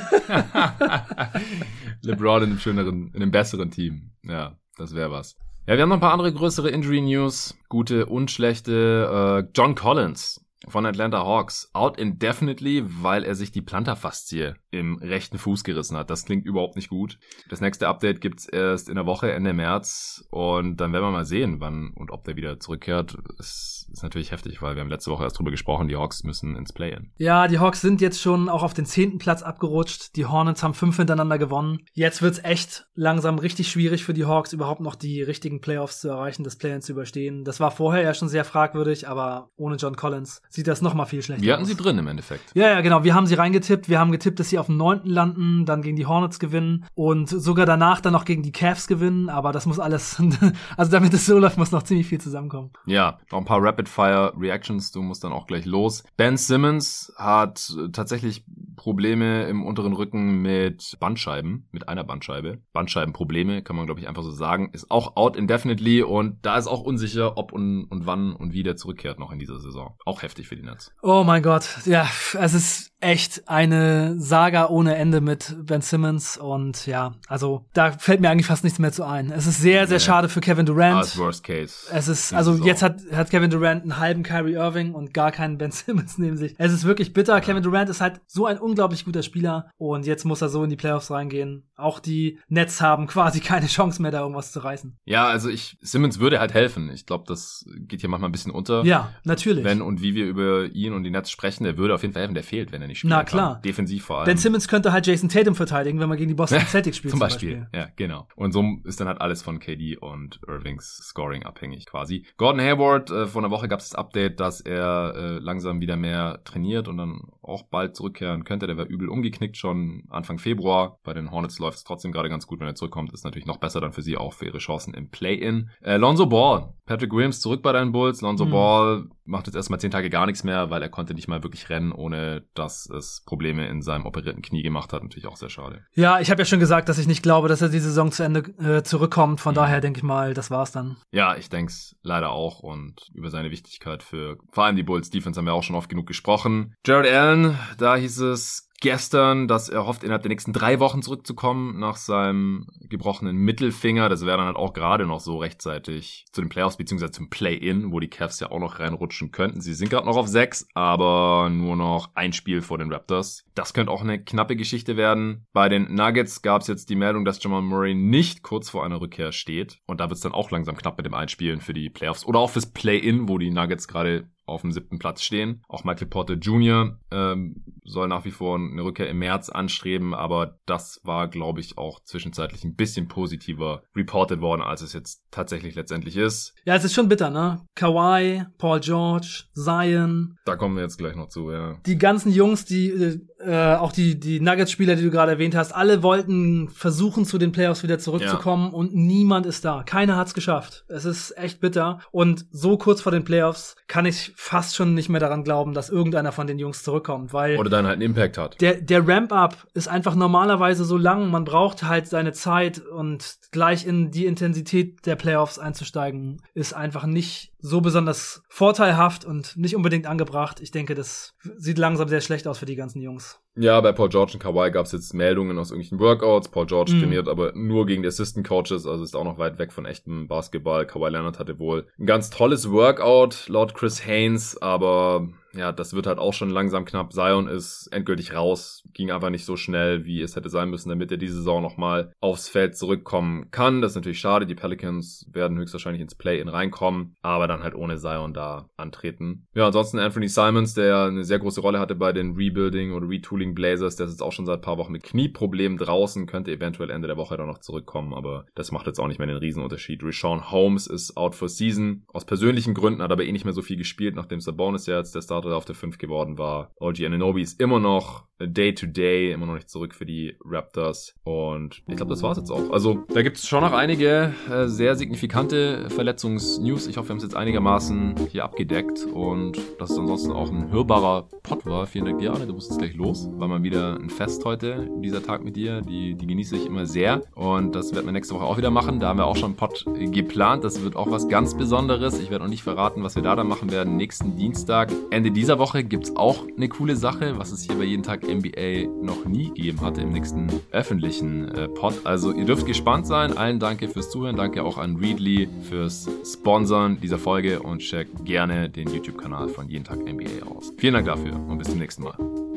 LeBron in einem schöneren, in einem besseren Team. Ja, das wäre was. Ja, wir haben noch ein paar andere größere Injury News. Gute und schlechte. Äh, John Collins von Atlanta Hawks out indefinitely, weil er sich die Plantarfaszie im rechten Fuß gerissen hat. Das klingt überhaupt nicht gut. Das nächste Update gibt's erst in der Woche, Ende März. Und dann werden wir mal sehen, wann und ob der wieder zurückkehrt. Es ist natürlich heftig, weil wir haben letzte Woche erst drüber gesprochen, die Hawks müssen ins Play-In. Ja, die Hawks sind jetzt schon auch auf den zehnten Platz abgerutscht. Die Hornets haben fünf hintereinander gewonnen. Jetzt wird's echt langsam richtig schwierig für die Hawks, überhaupt noch die richtigen Playoffs zu erreichen, das Play-In zu überstehen. Das war vorher ja schon sehr fragwürdig, aber ohne John Collins sieht das noch mal viel schlechter aus. Wir hatten sie drin im Endeffekt. Ja, ja, genau. Wir haben sie reingetippt. Wir haben getippt, dass sie auf dem neunten landen, dann gegen die Hornets gewinnen und sogar danach dann noch gegen die Cavs gewinnen. Aber das muss alles, also damit es so läuft, muss noch ziemlich viel zusammenkommen. Ja, noch ein paar Rapid-Fire-Reactions. Du musst dann auch gleich los. Ben Simmons hat tatsächlich Probleme im unteren Rücken mit Bandscheiben, mit einer Bandscheibe. Bandscheibenprobleme, kann man glaube ich einfach so sagen. Ist auch out indefinitely und da ist auch unsicher, ob und, und wann und wie der zurückkehrt noch in dieser Saison. Auch heftig für die Nets. Oh mein Gott, ja, es ist echt eine Saga ohne Ende mit Ben Simmons und ja, also da fällt mir eigentlich fast nichts mehr zu ein. Es ist sehr, sehr yeah. schade für Kevin Durant. Als worst case. Es ist, also jetzt hat, hat Kevin Durant einen halben Kyrie Irving und gar keinen Ben Simmons neben sich. Es ist wirklich bitter. Ja. Kevin Durant ist halt so ein unglaublich guter Spieler und jetzt muss er so in die Playoffs reingehen. Auch die Nets haben quasi keine Chance mehr, da irgendwas zu reißen. Ja, also ich, Simmons würde halt helfen. Ich glaube, das geht hier manchmal ein bisschen unter. Ja, natürlich. Wenn und wie wir über ihn und die Nets sprechen, der würde auf jeden Fall helfen. Der fehlt, wenn er nicht spielt. Na klar. Kann. Defensiv vor allem. Ben Simmons könnte halt Jason Tatum verteidigen, wenn man gegen die Boston Celtics spielt. zum, Beispiel. zum Beispiel. Ja, genau. Und so ist dann halt alles von KD und Irvings Scoring abhängig quasi. Gordon Hayward, äh, vor einer Woche gab es das Update, dass er äh, langsam wieder mehr trainiert und dann auch bald zurückkehren könnte. Der war übel umgeknickt schon Anfang Februar. Bei den Hornets läuft es trotzdem gerade ganz gut, wenn er zurückkommt. Ist natürlich noch besser dann für sie auch für ihre Chancen im Play-In. Äh, Lonzo Ball. Patrick Williams zurück bei deinen Bulls. Lonzo mhm. Ball macht jetzt erstmal zehn Tage gar nichts mehr, weil er konnte nicht mal wirklich rennen, ohne dass es Probleme in seinem operierten Knie gemacht hat. Natürlich auch sehr schade. Ja, ich habe ja schon gesagt, dass ich nicht glaube, dass er die Saison zu Ende äh, zurückkommt. Von mhm. daher denke ich mal, das war's dann. Ja, ich denke es leider auch. Und über seine Wichtigkeit für vor allem die Bulls Defense haben wir auch schon oft genug gesprochen. Jared Allen, da hieß es, gestern, dass er hofft, innerhalb der nächsten drei Wochen zurückzukommen nach seinem gebrochenen Mittelfinger. Das wäre dann halt auch gerade noch so rechtzeitig zu den Playoffs beziehungsweise zum Play-In, wo die Cavs ja auch noch reinrutschen könnten. Sie sind gerade noch auf sechs, aber nur noch ein Spiel vor den Raptors. Das könnte auch eine knappe Geschichte werden. Bei den Nuggets gab es jetzt die Meldung, dass Jamal Murray nicht kurz vor einer Rückkehr steht. Und da wird es dann auch langsam knapp mit dem Einspielen für die Playoffs oder auch fürs Play-In, wo die Nuggets gerade auf dem siebten Platz stehen. Auch Michael Porter Jr. Ähm, soll nach wie vor eine Rückkehr im März anstreben, aber das war, glaube ich, auch zwischenzeitlich ein bisschen positiver reported worden, als es jetzt tatsächlich letztendlich ist. Ja, es ist schon bitter, ne? Kawhi, Paul George, Zion. Da kommen wir jetzt gleich noch zu, ja. Die ganzen Jungs, die äh, auch die die Nuggets-Spieler, die du gerade erwähnt hast, alle wollten versuchen, zu den Playoffs wieder zurückzukommen ja. und niemand ist da. Keiner hat's geschafft. Es ist echt bitter und so kurz vor den Playoffs kann ich fast schon nicht mehr daran glauben, dass irgendeiner von den Jungs zurückkommt, weil oder dann halt einen Impact hat. Der der Ramp Up ist einfach normalerweise so lang, man braucht halt seine Zeit und gleich in die Intensität der Playoffs einzusteigen ist einfach nicht so besonders vorteilhaft und nicht unbedingt angebracht. Ich denke, das sieht langsam sehr schlecht aus für die ganzen Jungs. Ja, bei Paul George und Kawhi gab es jetzt Meldungen aus irgendwelchen Workouts. Paul George mm. trainiert aber nur gegen die Assistant Coaches, also ist auch noch weit weg von echtem Basketball. Kawhi Leonard hatte wohl ein ganz tolles Workout laut Chris Haynes, aber ja, das wird halt auch schon langsam knapp. Zion ist endgültig raus, ging einfach nicht so schnell, wie es hätte sein müssen, damit er diese Saison nochmal aufs Feld zurückkommen kann. Das ist natürlich schade. Die Pelicans werden höchstwahrscheinlich ins Play-In reinkommen, aber dann halt ohne Zion da antreten. Ja, ansonsten Anthony Simons, der eine sehr große Rolle hatte bei den Rebuilding oder Retooling Blazers, der ist jetzt auch schon seit ein paar Wochen mit Knieproblemen draußen, könnte eventuell Ende der Woche dann noch zurückkommen, aber das macht jetzt auch nicht mehr den Riesenunterschied. Rashawn Holmes ist out for season. Aus persönlichen Gründen hat aber eh nicht mehr so viel gespielt, nachdem Sabonis ja jetzt der Starter auf der 5 geworden war. OG Ananobi ist immer noch Day to Day, immer noch nicht zurück für die Raptors. Und ich glaube, das war's jetzt auch. Also, da gibt es schon noch einige äh, sehr signifikante Verletzungsnews. Ich hoffe, wir haben es jetzt einigermaßen hier abgedeckt und dass es ansonsten auch ein hörbarer Pod war. Vielen Dank dir, Arne. Du musst jetzt gleich los. War mal wieder ein Fest heute, dieser Tag mit dir. Die, die genieße ich immer sehr. Und das werden wir nächste Woche auch wieder machen. Da haben wir auch schon einen Pod geplant. Das wird auch was ganz Besonderes. Ich werde noch nicht verraten, was wir da dann machen werden. Nächsten Dienstag, Ende dieser Woche, gibt es auch eine coole Sache, was es hier bei jeden Tag NBA noch nie gegeben hatte im nächsten öffentlichen äh, Pod. Also ihr dürft gespannt sein. Allen danke fürs Zuhören. Danke auch an Readly fürs Sponsoren dieser Folge und checkt gerne den YouTube-Kanal von Jeden Tag NBA aus. Vielen Dank dafür und bis zum nächsten Mal.